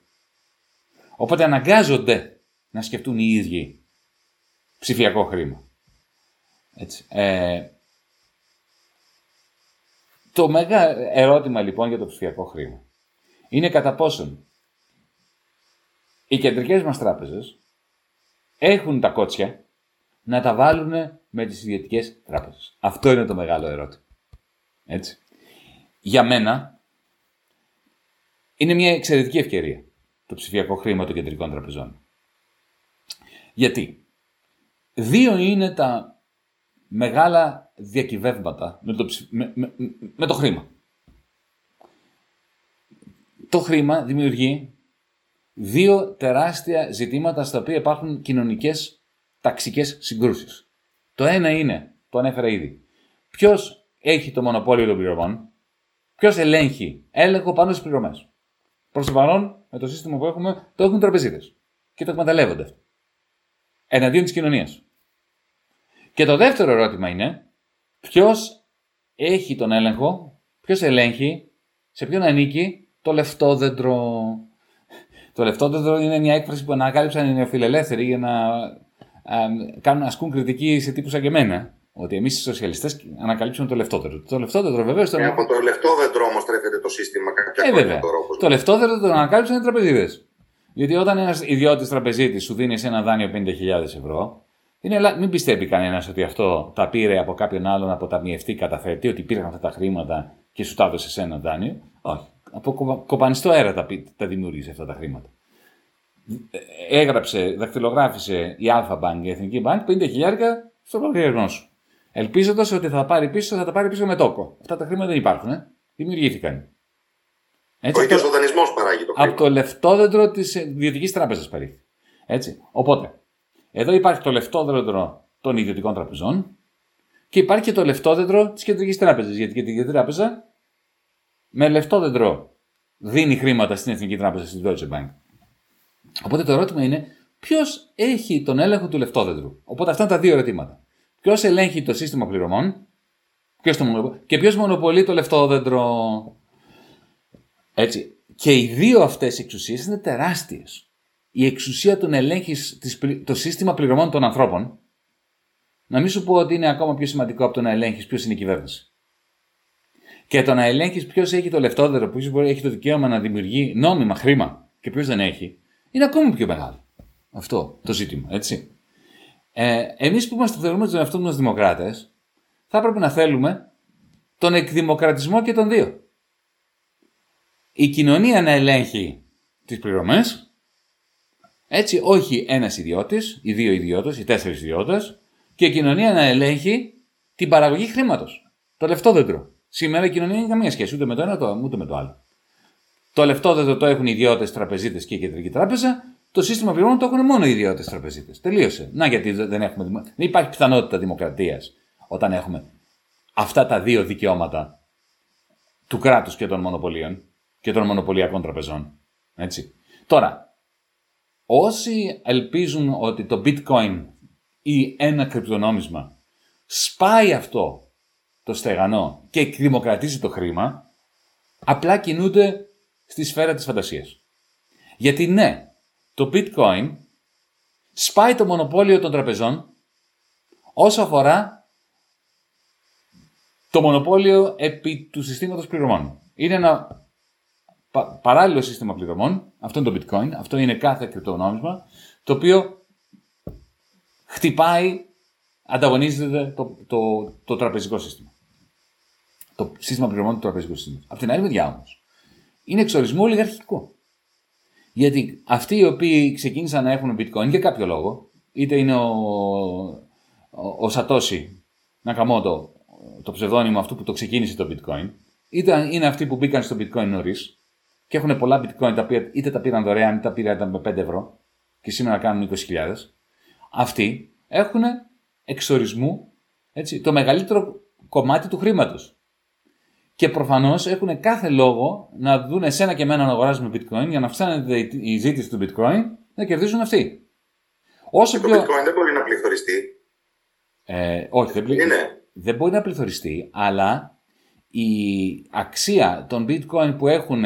Οπότε αναγκάζονται να σκεφτούν οι ίδιοι ψηφιακό χρήμα. Έτσι. Ε, το μεγάλο ερώτημα λοιπόν για το ψηφιακό χρήμα είναι κατά πόσον οι κεντρικές μας τράπεζες έχουν τα κότσια να τα βάλουν με τις ιδιωτικές τράπεζες. Αυτό είναι το μεγάλο ερώτημα. Έτσι. Για μένα είναι μια εξαιρετική ευκαιρία το ψηφιακό χρήμα των κεντρικών τραπεζών. Γιατί; Δύο είναι τα μεγάλα διακυβεύματα με το, με, το χρήμα. Το χρήμα δημιουργεί δύο τεράστια ζητήματα στα οποία υπάρχουν κοινωνικές ταξικές συγκρούσεις. Το ένα είναι, το ανέφερα ήδη, ποιος έχει το μονοπόλιο των πληρωμών, ποιος ελέγχει έλεγχο πάνω στις πληρωμές. Προς το παρόν, με το σύστημα που έχουμε, το έχουν τραπεζίτες. Και το εκμεταλλεύονται. Εναντίον της κοινωνίας. Και το δεύτερο ερώτημα είναι, ποιος έχει τον έλεγχο, ποιος ελέγχει, σε ποιον ανήκει το λεφτόδεντρο; Το λεφτόδεντρο είναι μια έκφραση που ανακάλυψαν οι νεοφιλελεύθεροι για να κάνουν, ασκούν κριτική σε τύπους σαν και εμένα. Ότι εμείς οι σοσιαλιστές ανακαλύψουμε το λεφτόδεντρο. Το λεφτόδεντρο βεβαίως. Το... Ε, από το λεφτόδεντρο όμως τρέφεται το σύστημα κάποια ε, βέβαια. Το λεφτόδεντρο το ανακάλυψαν οι τραπεζίδε. Γιατί όταν ένας ιδιώτης τραπεζίτης σου δίνει ένα δάνειο 50.000 ευρώ, είναι, μην πιστεύει κανένας ότι αυτό τα πήρε από κάποιον άλλον αποταμιευτή καταθέτη, ότι πήραν αυτά τα χρήματα και σου τα έδωσε σε ένα δάνειο. Όχι. Από κοπανιστό αέρα τα, τα δημιούργησε αυτά τα χρήματα. Έγραψε, δακτυλογράφησε η Αλφα Bank, η Εθνική Bank, 50 χιλιάρικα στο λογαριασμό σου. Ελπίζοντας ότι θα πάρει πίσω, θα τα πάρει πίσω με τόκο. Αυτά τα χρήματα δεν υπάρχουν. Ε. Δημιουργήθηκαν. Έτσι, ο ίδιο ο δανεισμός παράγει το χρήμα. Από το λεφτόδεντρο της ιδιωτικής τράπεζας παρήχθη. Έτσι. Οπότε, εδώ υπάρχει το λεφτόδεντρο των ιδιωτικών τραπεζών και υπάρχει και το λεφτόδεντρο της κεντρικής τράπεζας. Γιατί η κεντρική τράπεζα με λεφτόδεντρο δίνει χρήματα στην Εθνική Τράπεζα, στην Deutsche Bank. Οπότε το ερώτημα είναι ποιος έχει τον έλεγχο του λεφτόδεντρου; Οπότε αυτά είναι τα δύο ερωτήματα. Ποιος ελέγχει το σύστημα πληρωμών ποιος το και ποιος μονοπολεί το λεφτόδεντρο; Έτσι. Και οι δύο αυτές εξουσίες είναι τεράστιες. Η εξουσία του να ελέγχει το σύστημα πληρωμών των ανθρώπων, να μην σου πω ότι είναι ακόμα πιο σημαντικό από το να ελέγχεις ποιος είναι η κυβέρνηση. Και το να ελέγχεις ποιος έχει το λεφτόδερο, ποιος έχει το δικαίωμα να δημιουργεί νόμιμα χρήμα και ποιος δεν έχει, είναι ακόμα πιο μεγάλο. Αυτό το ζήτημα, έτσι. Ε, Εμείς που είμαστε θεωρούμε τον εαυτό μας δημοκράτες, θα έπρεπε να θέλουμε τον εκδημοκρατισμό και των δύο. Η κοινωνία να ελέγχει τις πληρωμές, έτσι, όχι ένας ιδιώτης, οι δύο ιδιώτες, οι τέσσερις ιδιώτες, και η κοινωνία να ελέγχει την παραγωγή χρήματος. Το λεφτόδεντρο. Σήμερα η κοινωνία δεν έχει καμία σχέση ούτε με το ένα ούτε με το άλλο. Το λεφτόδεντρο το έχουν οι ιδιώτες τραπεζίτες και η κεντρική τράπεζα. Το σύστημα πληρωμών το έχουν μόνο οι ιδιώτες τραπεζίτες. Τελείωσε. Να γιατί δεν έχουμε. Δεν υπάρχει πιθανότητα δημοκρατίας όταν έχουμε αυτά τα δύο δικαιώματα του κράτους και των μονοπωλίων και των μονοπωλιακών τραπεζών. Έτσι. Τώρα, όσοι ελπίζουν ότι το bitcoin ή ένα κρυπτονόμισμα σπάει αυτό το στεγανό και εκδημοκρατίζει το χρήμα, απλά κινούνται στη σφαίρα της φαντασίας. Γιατί ναι, το bitcoin σπάει το μονοπόλιο των τραπεζών όσο αφορά το μονοπόλιο επί του συστήματος πληρωμών. Είναι ένα παράλληλο σύστημα πληρωμών, αυτό είναι το bitcoin, αυτό είναι κάθε κρυπτονόμισμα, το οποίο χτυπάει, ανταγωνίζεται το, το, το τραπεζικό σύστημα. Το σύστημα πληρωμών του τραπεζικού σύστημα. Από την άλλη μεριά όμως, είναι εξορισμό ολιγαρχικό. Γιατί αυτοί οι οποίοι ξεκίνησαν να έχουν bitcoin για κάποιο λόγο, είτε είναι ο, ο, ο Σατώση Νακαμότο, το ψευδόνυμο αυτού που το ξεκίνησε το bitcoin, είτε είναι αυτοί που μπήκαν στο bitcoin νωρίς και έχουν πολλά bitcoin τα οποία είτε τα πήραν δωρεάν είτε τα πήραν με 5 ευρώ και σήμερα κάνουν 20.000, αυτοί έχουν εξορισμού έτσι, το μεγαλύτερο κομμάτι του χρήματος. Και προφανώς έχουν κάθε λόγο να δουν εσένα και εμένα να αγοράζουμε bitcoin για να αυξάνεται η ζήτηση του bitcoin να κερδίζουν αυτοί. Όσο και πιο... Το bitcoin δεν μπορεί να πληθωριστεί. Ε, όχι, δεν, πλη... δεν μπορεί να πληθωριστεί, αλλά η αξία των bitcoin που έχουν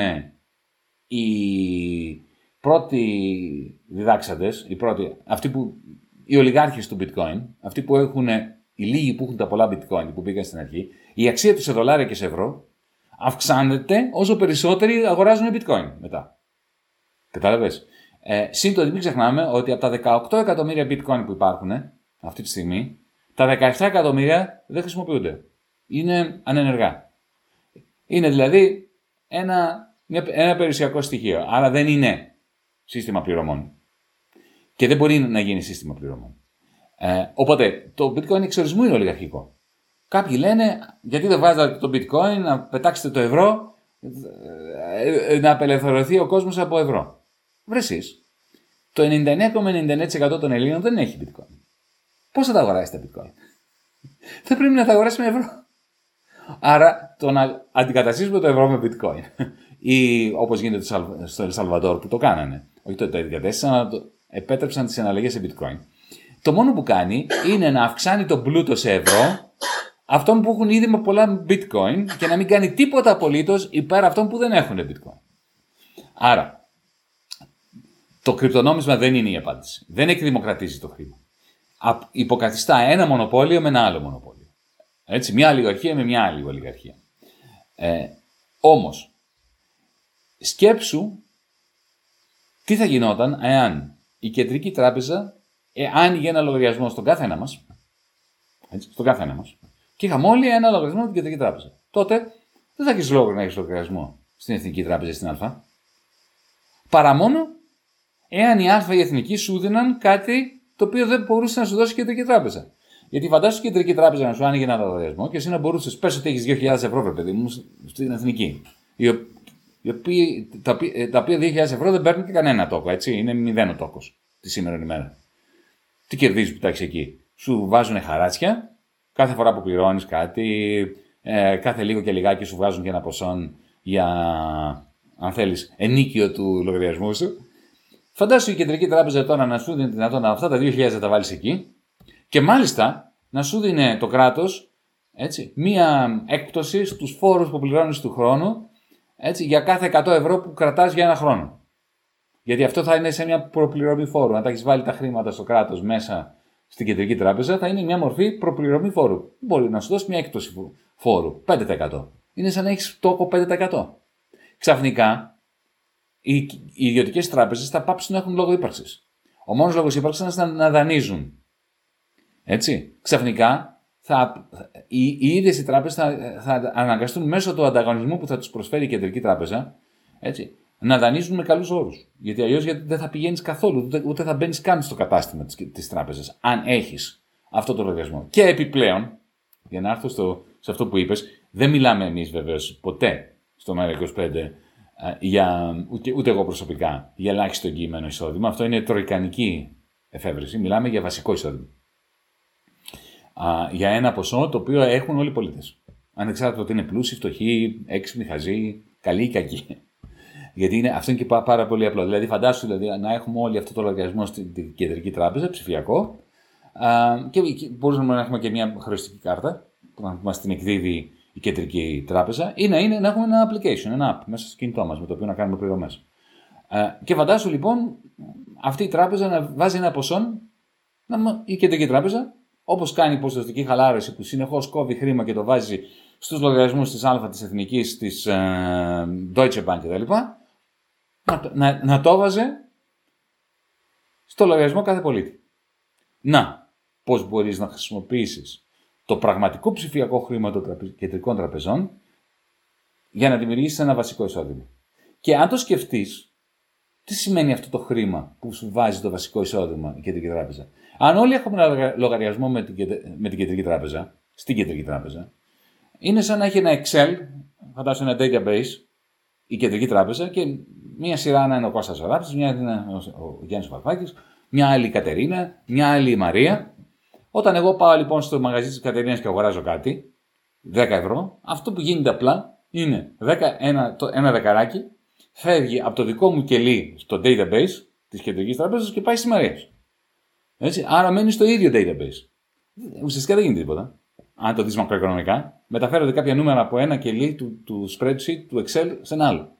οι πρώτοι διδάξαντες, οι, πρώτοι, αυτοί που, οι ολιγάρχες του bitcoin, αυτοί που έχουν, οι λίγοι που έχουν τα πολλά bitcoin που πήγαν στην αρχή, η αξία τους σε δολάρια και σε ευρώ αυξάνεται όσο περισσότεροι αγοράζουν bitcoin μετά. Κατάλαβες; Ε, Συν το μην ξεχνάμε ότι από τα 18 εκατομμύρια bitcoin που υπάρχουν ε, αυτή τη στιγμή, τα 17 εκατομμύρια δεν χρησιμοποιούνται. Είναι ανενεργά. Είναι δηλαδή ένα, ένα περιουσιακό στοιχείο. Άρα δεν είναι σύστημα πληρωμών. Και δεν μπορεί να γίνει σύστημα πληρωμών. Ε, οπότε το bitcoin εξορισμού είναι ολιγαρχικό. Κάποιοι λένε, γιατί δεν βάζετε το bitcoin, να πετάξετε το ευρώ, ε, να απελευθερωθεί ο κόσμος από ευρώ. Βρε το 99,99% των Ελλήνων δεν έχει bitcoin. Πώς θα τα αγοράσει τα bitcoin; [LAUGHS] θα πρέπει να τα αγοράσει με ευρώ. Άρα το να αντικαταστήσουμε το ευρώ με bitcoin ή όπως γίνεται στο Ελσαλβαδόρ που το κάνανε. Όχι το, το αντικατέστησαν, το επέτρεψαν τις εναλλαγές σε bitcoin. Το μόνο που κάνει είναι να αυξάνει τον πλούτο σε ευρώ αυτών που έχουν ήδη με πολλά bitcoin και να μην κάνει τίποτα απολύτως υπέρ αυτών που δεν έχουν bitcoin. Άρα, το κρυπτονόμισμα δεν είναι η απάντηση. Δεν εκδημοκρατίζει το χρήμα. Υποκαθιστά ένα μονοπόλιο με ένα άλλο μονοπόλιο. Έτσι, μια ολιγαρχία με μια άλλη ολιγαρχία. Ε, όμως, σκέψου τι θα γινόταν εάν η κεντρική τράπεζα ε, άνοιγε ένα λογαριασμό στον κάθε ένα μας, έτσι, στον κάθε ένα μας, και είχαμε όλοι ένα λογαριασμό στην κεντρική τράπεζα. Τότε δεν θα έχεις λόγο να έχεις λογαριασμό στην Εθνική Τράπεζα στην Α. Παρά μόνο εάν η Α η Εθνική σου δίναν κάτι το οποίο δεν μπορούσε να σου δώσει η Κεντρική Τράπεζα. Γιατί φαντάσου η Κεντρική Τράπεζα να σου άνοιγε ένα λογαριασμό και εσύ να μπορούσες, πες ότι έχεις 2.000 ευρώ, παιδί μου, στην Εθνική. Οι οποίοι, τα, ε, τα οποία 2.000 ευρώ δεν παίρνουν και κανένα τόκο, έτσι. Είναι μηδέν ο τόκος τη σήμερα ημέρα. Τι κερδίζεις που τα έχεις εκεί; Σου βάζουν χαράτσια κάθε φορά που πληρώνεις κάτι, ε, κάθε λίγο και λιγάκι σου βγάζουν και ένα ποσό για, αν θέλεις, ενίκιο του λογαριασμού σου. Φαντάσου η κεντρική τράπεζα τώρα να σου δίνει τη δυνατότητα αυτά τα 2.000 να τα βάλεις εκεί και μάλιστα να σου δίνει το κράτος μία έκπτωση στους φόρους που πληρώνεις του χρόνου έτσι, για κάθε 100 ευρώ που κρατάς για ένα χρόνο. Γιατί αυτό θα είναι σε μια προπληρωμή φόρου. Αν τα έχεις βάλει τα χρήματα στο κράτος μέσα στην κεντρική τράπεζα, θα είναι μια μορφή προπληρωμή φόρου. Μπορεί να σου δώσει μια έκπτωση φόρου 5%. Είναι σαν να έχεις τόκο 5%. Ξαφνικά οι, οι ιδιωτικές τράπεζες θα πάψουν να έχουν λόγο ύπαρξης. Ο μόνος λόγος ύπαρξης είναι να δανείζουν. Έτσι. Ξαφνικά θα, οι, οι ίδιες οι τράπεζες θα, θα αναγκαστούν μέσω του ανταγωνισμού που θα τους προσφέρει η κεντρική τράπεζα έτσι, να δανείζουν με καλούς όρους. Γιατί αλλιώς δεν θα πηγαίνεις καθόλου, ούτε, ούτε θα μπαίνεις καν στο κατάστημα της τράπεζας, αν έχεις αυτό το λογαριασμό. Και επιπλέον, για να έρθω στο, σε αυτό που είπες, δεν μιλάμε εμείς βεβαίως ποτέ στο ΜΕΡΑ25 για, ούτε, ούτε εγώ προσωπικά για ελάχιστο εγγυημένο εισόδημα. Αυτό είναι τροικανική εφεύρεση. Μιλάμε για βασικό εισόδημα. Α, για ένα ποσό το οποίο έχουν όλοι οι πολίτες. Ανεξάρτητα ότι είναι πλούσιοι, φτωχοί, έξυπνοι, χαζοί, καλοί ή κακοί. [LAUGHS] Γιατί είναι, αυτό είναι και πάρα πολύ απλό. Δηλαδή, φαντάσου δηλαδή, να έχουμε όλοι αυτό το λογαριασμό στην κεντρική τράπεζα, ψηφιακό, α, και μπορούμε να έχουμε και μια χρεωστική κάρτα που μας την εκδίδει η κεντρική τράπεζα, ή να, είναι, να έχουμε ένα application, ένα app μέσα στο κινητό μας με το οποίο να κάνουμε πληρωμές. Και φαντάσου λοιπόν αυτή η τράπεζα να βάζει ένα ποσό, η κεντρική τράπεζα, όπως κάνει η ποσοστική χαλάρωση που συνεχώς κόβει χρήμα και το βάζει στους λογαριασμούς της Α, της Εθνικής, της ε, Deutsche Bank κτλ να, να, να το έβαζε στο λογαριασμό κάθε πολίτη. Να, πώς μπορείς να χρησιμοποιήσεις το πραγματικό ψηφιακό χρήμα των κεντρικών τραπεζών για να δημιουργήσεις ένα βασικό εισόδημα. Και αν το σκεφτείς, τι σημαίνει αυτό το χρήμα που σου βάζει το βασικό εισόδημα η κεντρική τράπεζα; Αν όλοι έχουμε ένα λογαριασμό με την, με την κεντρική τράπεζα, στην κεντρική τράπεζα, είναι σαν να έχει ένα Excel, φαντάσου ένα database, η κεντρική τράπεζα και μία σειρά να είναι ο Κώστας Αράπης, μια είναι ο Γιάννης Βαρφάκης, μια άλλη η Κατερίνα, μια άλλη η Μαρία. Όταν εγώ πάω λοιπόν στο μαγαζί της Κατερίνας και αγοράζω κάτι, 10 ευρώ, αυτό που γίνεται απλά είναι 10, ένα, το, ένα δεκαράκι, φεύγει από το δικό μου κελί στο database της κεντρικής τράπεζας και πάει στη Μαρία. Έτσι, άρα μένει στο ίδιο database. Ουσιαστικά δεν γίνεται τίποτα. Αν το δεις μακροοικονομικά, μεταφέρονται κάποια νούμερα από ένα κελί του, του spreadsheet, του Excel, σε ένα άλλο.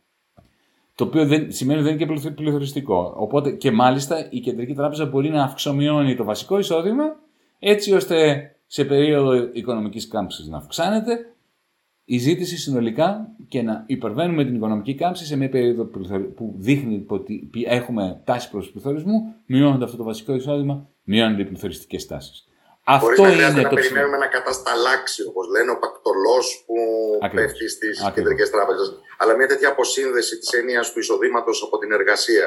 Το οποίο δεν, σημαίνει ότι δεν είναι και πληθωριστικό. Οπότε και μάλιστα η κεντρική τράπεζα μπορεί να αυξομειώνει το βασικό εισόδημα έτσι ώστε σε περίοδο οικονομικής κάμψης να αυξάνεται η ζήτηση συνολικά και να υπερβαίνουμε την οικονομική κάμψη σε μια περίοδο που δείχνει ότι έχουμε τάση προς πληθωρισμού, μειώνονται αυτό το βασικό εισόδημα, μειώνονται οι πληθωριστικές τάσεις. Αυτό Χωρίς να είναι να περιμένουμε να κατασταλάξει, όπως λένε, ο πακτολός που Ακριβώς. πέφτει στις κεντρικές τράπεζες. Αλλά μια τέτοια αποσύνδεση της έννοιας του εισοδήματος από την εργασία.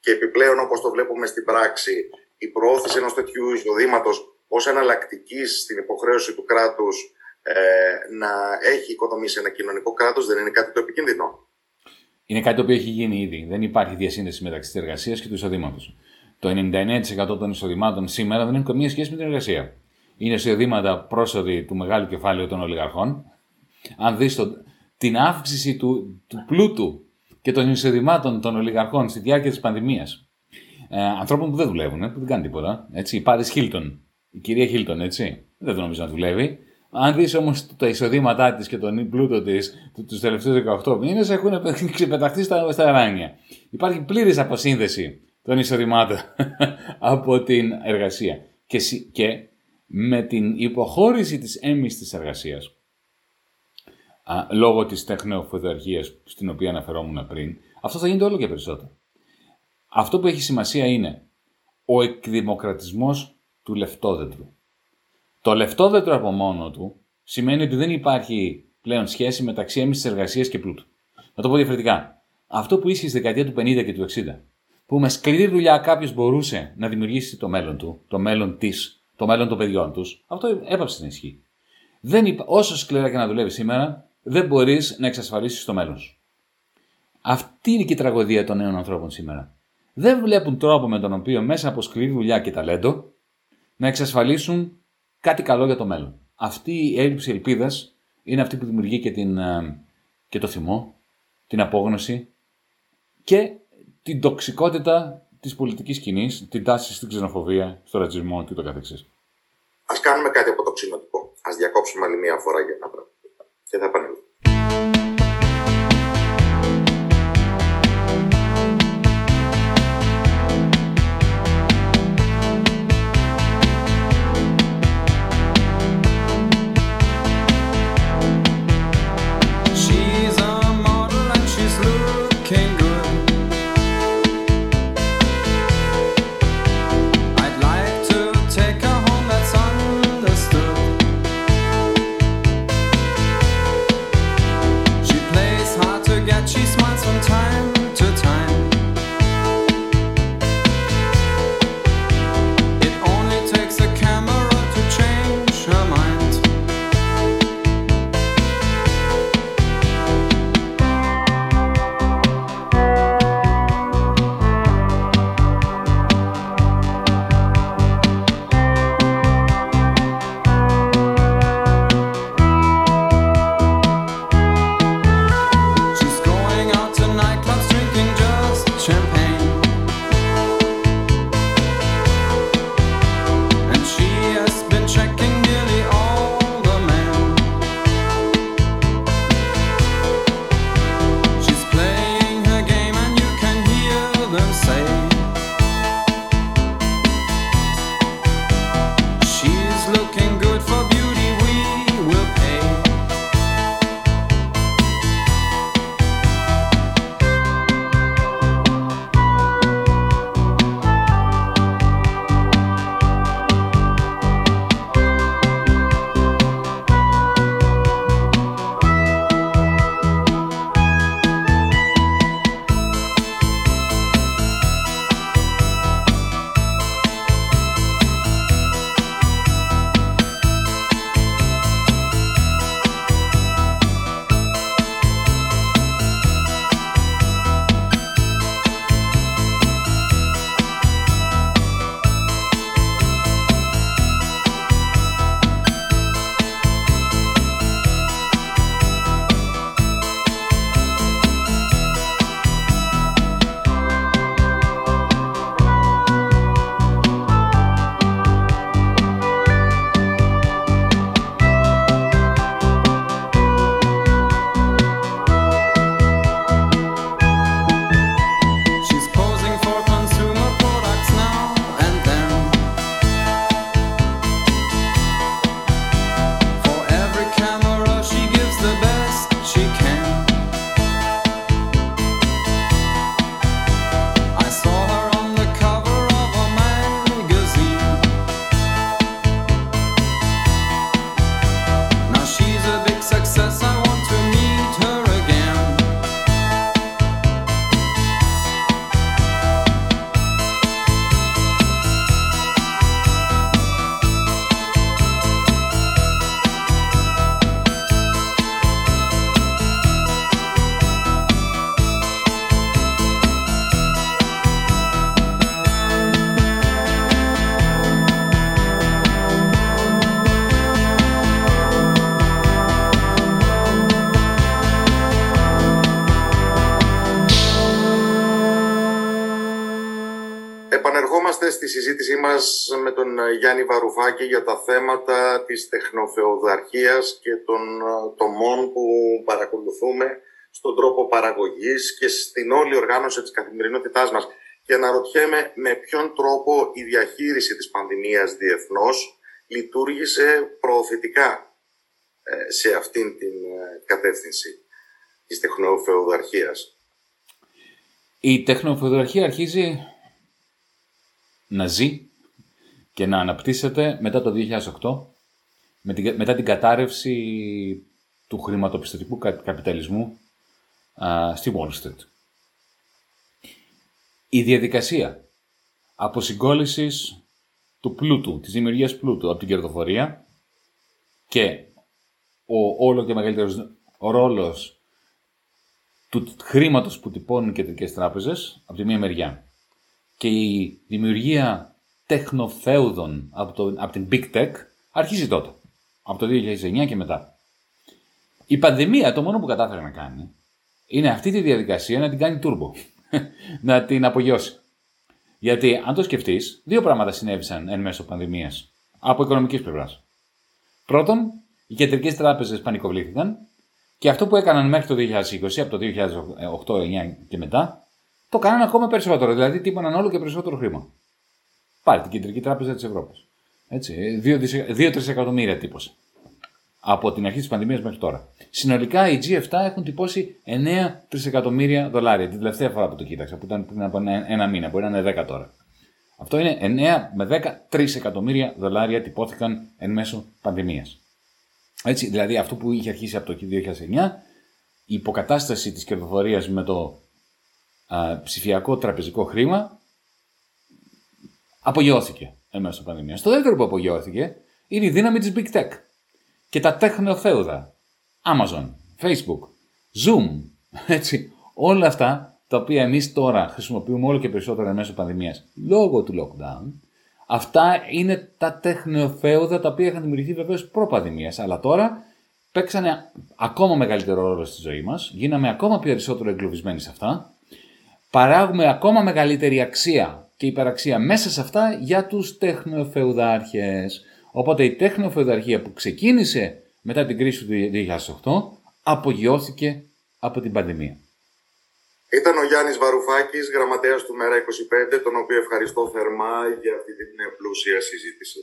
Και επιπλέον, όπως το βλέπουμε στην πράξη, η προώθηση ενός τέτοιου εισοδήματος ως εναλλακτικής στην υποχρέωση του κράτους ε, να έχει οικοδομήσει ένα κοινωνικό κράτος, δεν είναι κάτι το επικίνδυνο. Είναι κάτι το οποίο έχει γίνει ήδη. Δεν υπάρχει διασύνδεση μεταξύ της εργασίας και του εισοδήματος. Το 99% των εισοδημάτων σήμερα δεν έχουν καμία σχέση με την εργασία. Είναι εισοδήματα πρόσοδοι του μεγάλου κεφάλαιου των ολιγαρχών. Αν δεις την αύξηση του, του πλούτου και των εισοδημάτων των ολιγαρχών στη διάρκεια της πανδημίας, ε, ανθρώπων που δεν δουλεύουν, που δεν κάνουν τίποτα. Έτσι, η Πάρη Χίλτον, η κυρία Χίλτον, έτσι, δεν το νομίζω να δουλεύει. Αν δεις όμως τα εισοδήματά της και τον πλούτο της του τελευταίους 18 μήνες, έχουν [LAUGHS] ξεπεταχθεί στα, στα εράνια. Υπάρχει πλήρης αποσύνδεση των εισοδημάτων [LAUGHS] από την εργασία. Και, και με την υποχώρηση της έμμης της εργασίας, α, λόγω της τεχνοφοδαρχίας στην οποία αναφερόμουν πριν, αυτό θα γίνεται όλο και περισσότερο. Αυτό που έχει σημασία είναι ο εκδημοκρατισμός του λεφτόδεντρου. Το λεφτόδεντρο από μόνο του σημαίνει ότι δεν υπάρχει πλέον σχέση μεταξύ έμμης της εργασίας και πλούτου. Να το πω διαφορετικά. Αυτό που ίσχυε στη δεκαετία του 50 και του 60, που με σκληρή δουλειά κάποιος μπορούσε να δημιουργήσει το μέλλον του, το μέλλον της, το μέλλον των παιδιών τους, αυτό έπαψε να ισχύει. Δεν υπά... Όσο σκληρά και να δουλεύεις σήμερα, δεν μπορείς να εξασφαλίσεις το μέλλον σου. Αυτή είναι και η τραγωδία των νέων ανθρώπων σήμερα. Δεν βλέπουν τρόπο με τον οποίο μέσα από σκληρή δουλειά και ταλέντο να εξασφαλίσουν κάτι καλό για το μέλλον. Αυτή η έλλειψη ελπίδας είναι αυτή που δημιουργεί και, την, ε, και το θυμό, την απόγνωση και την τοξικότητα της πολιτικής σκηνής, την τάση στην ξενοφοβία, στο ρατσισμό και το καθεξής. Ας κάνουμε κάτι από το ξενοτικό. Ας διακόψουμε άλλη μία φορά για να πράγμα. Και θα επανέλθουμε. Τον Γιάννη Βαρουφάκη για τα θέματα της τεχνοφεοδαρχίας και των ε, τομών που παρακολουθούμε στον τρόπο παραγωγής και στην όλη οργάνωση της καθημερινότητάς μας. Και αναρωτιέμαι με ποιον τρόπο η διαχείριση της πανδημίας διεθνώς λειτουργήσε προωθητικά ε, σε αυτήν την ε, κατεύθυνση της τεχνοφεοδαρχίας. Η τεχνοφεοδαρχία αρχίζει να ζει και να αναπτύσσεται μετά το 2008, μετά την κατάρρευση του χρηματοπιστωτικού καπιταλισμού στη Wall Street. Η διαδικασία αποσυγκόλλησης του πλούτου, της δημιουργίας πλούτου από την κερδοφορία και ο όλο και μεγαλύτερος ρόλος του χρήματος που τυπώνουν οι κεντρικές τράπεζες από τη μία μεριά και η δημιουργία τεχνοφέουδων από, το, από την Big Tech αρχίζει τότε, από το 2009 και μετά. Η πανδημία το μόνο που κατάφερε να κάνει είναι αυτή τη διαδικασία να την κάνει turbo, [LAUGHS] να την απογειώσει. Γιατί αν το σκεφτείς, δύο πράγματα συνέβησαν εν μέσω πανδημίας από οικονομικής πλευράς. Πρώτον, οι κεντρικές τράπεζες πανικοβλήθηκαν και αυτό που έκαναν μέχρι το 2020, από το 2008-2009 και μετά, το κάνανε ακόμα περισσότερο. Δηλαδή τύπωναν όλο και περισσότερο χρήμα. Πάρε την Κεντρική Τράπεζα της Ευρώπης. Έτσι, 2 τρισεκατομμύρια τύπωσε. Από την αρχή της πανδημίας μέχρι τώρα. Συνολικά οι G7 έχουν τυπώσει 9 τρισεκατομμύρια δολάρια. Την τελευταία φορά που το κοίταξα, που ήταν πριν από ένα μήνα, μπορεί να είναι 10 τώρα. Αυτό είναι 9 με 10 τρισεκατομμύρια δολάρια τυπώθηκαν εν μέσω πανδημίας. Έτσι, δηλαδή αυτό που είχε αρχίσει από το 2009, η υποκατάσταση της κερδοφορίας με το α, ψηφιακό τραπεζικό χρήμα απογειώθηκε εν μέσω πανδημίας. Το δεύτερο που απογειώθηκε είναι η δύναμη της Big Tech και τα τέχνεοθέουδα. Amazon, Facebook, Zoom, [LAUGHS] έτσι, όλα αυτά τα οποία εμείς τώρα χρησιμοποιούμε όλο και περισσότερο εν μέσω πανδημίας λόγω του lockdown, Αυτά είναι τα τεχνοφέουδα τα οποία είχαν δημιουργηθεί βεβαίως προ-πανδημίας. Αλλά τώρα παίξανε ακόμα μεγαλύτερο ρόλο στη ζωή μας, γίναμε ακόμα περισσότερο εγκλωβισμένοι σε αυτά, παράγουμε ακόμα μεγαλύτερη αξία και υπεραξία μέσα σε αυτά για τους τεχνοφεουδάρχες. Οπότε η τεχνοφεουδαρχία που ξεκίνησε μετά την κρίση του 2008 απογειώθηκε από την πανδημία. Ήταν ο Γιάννης Βαρουφάκης, γραμματέας του Μέρα 25, τον οποίο ευχαριστώ θερμά για αυτή την πλούσια συζήτηση.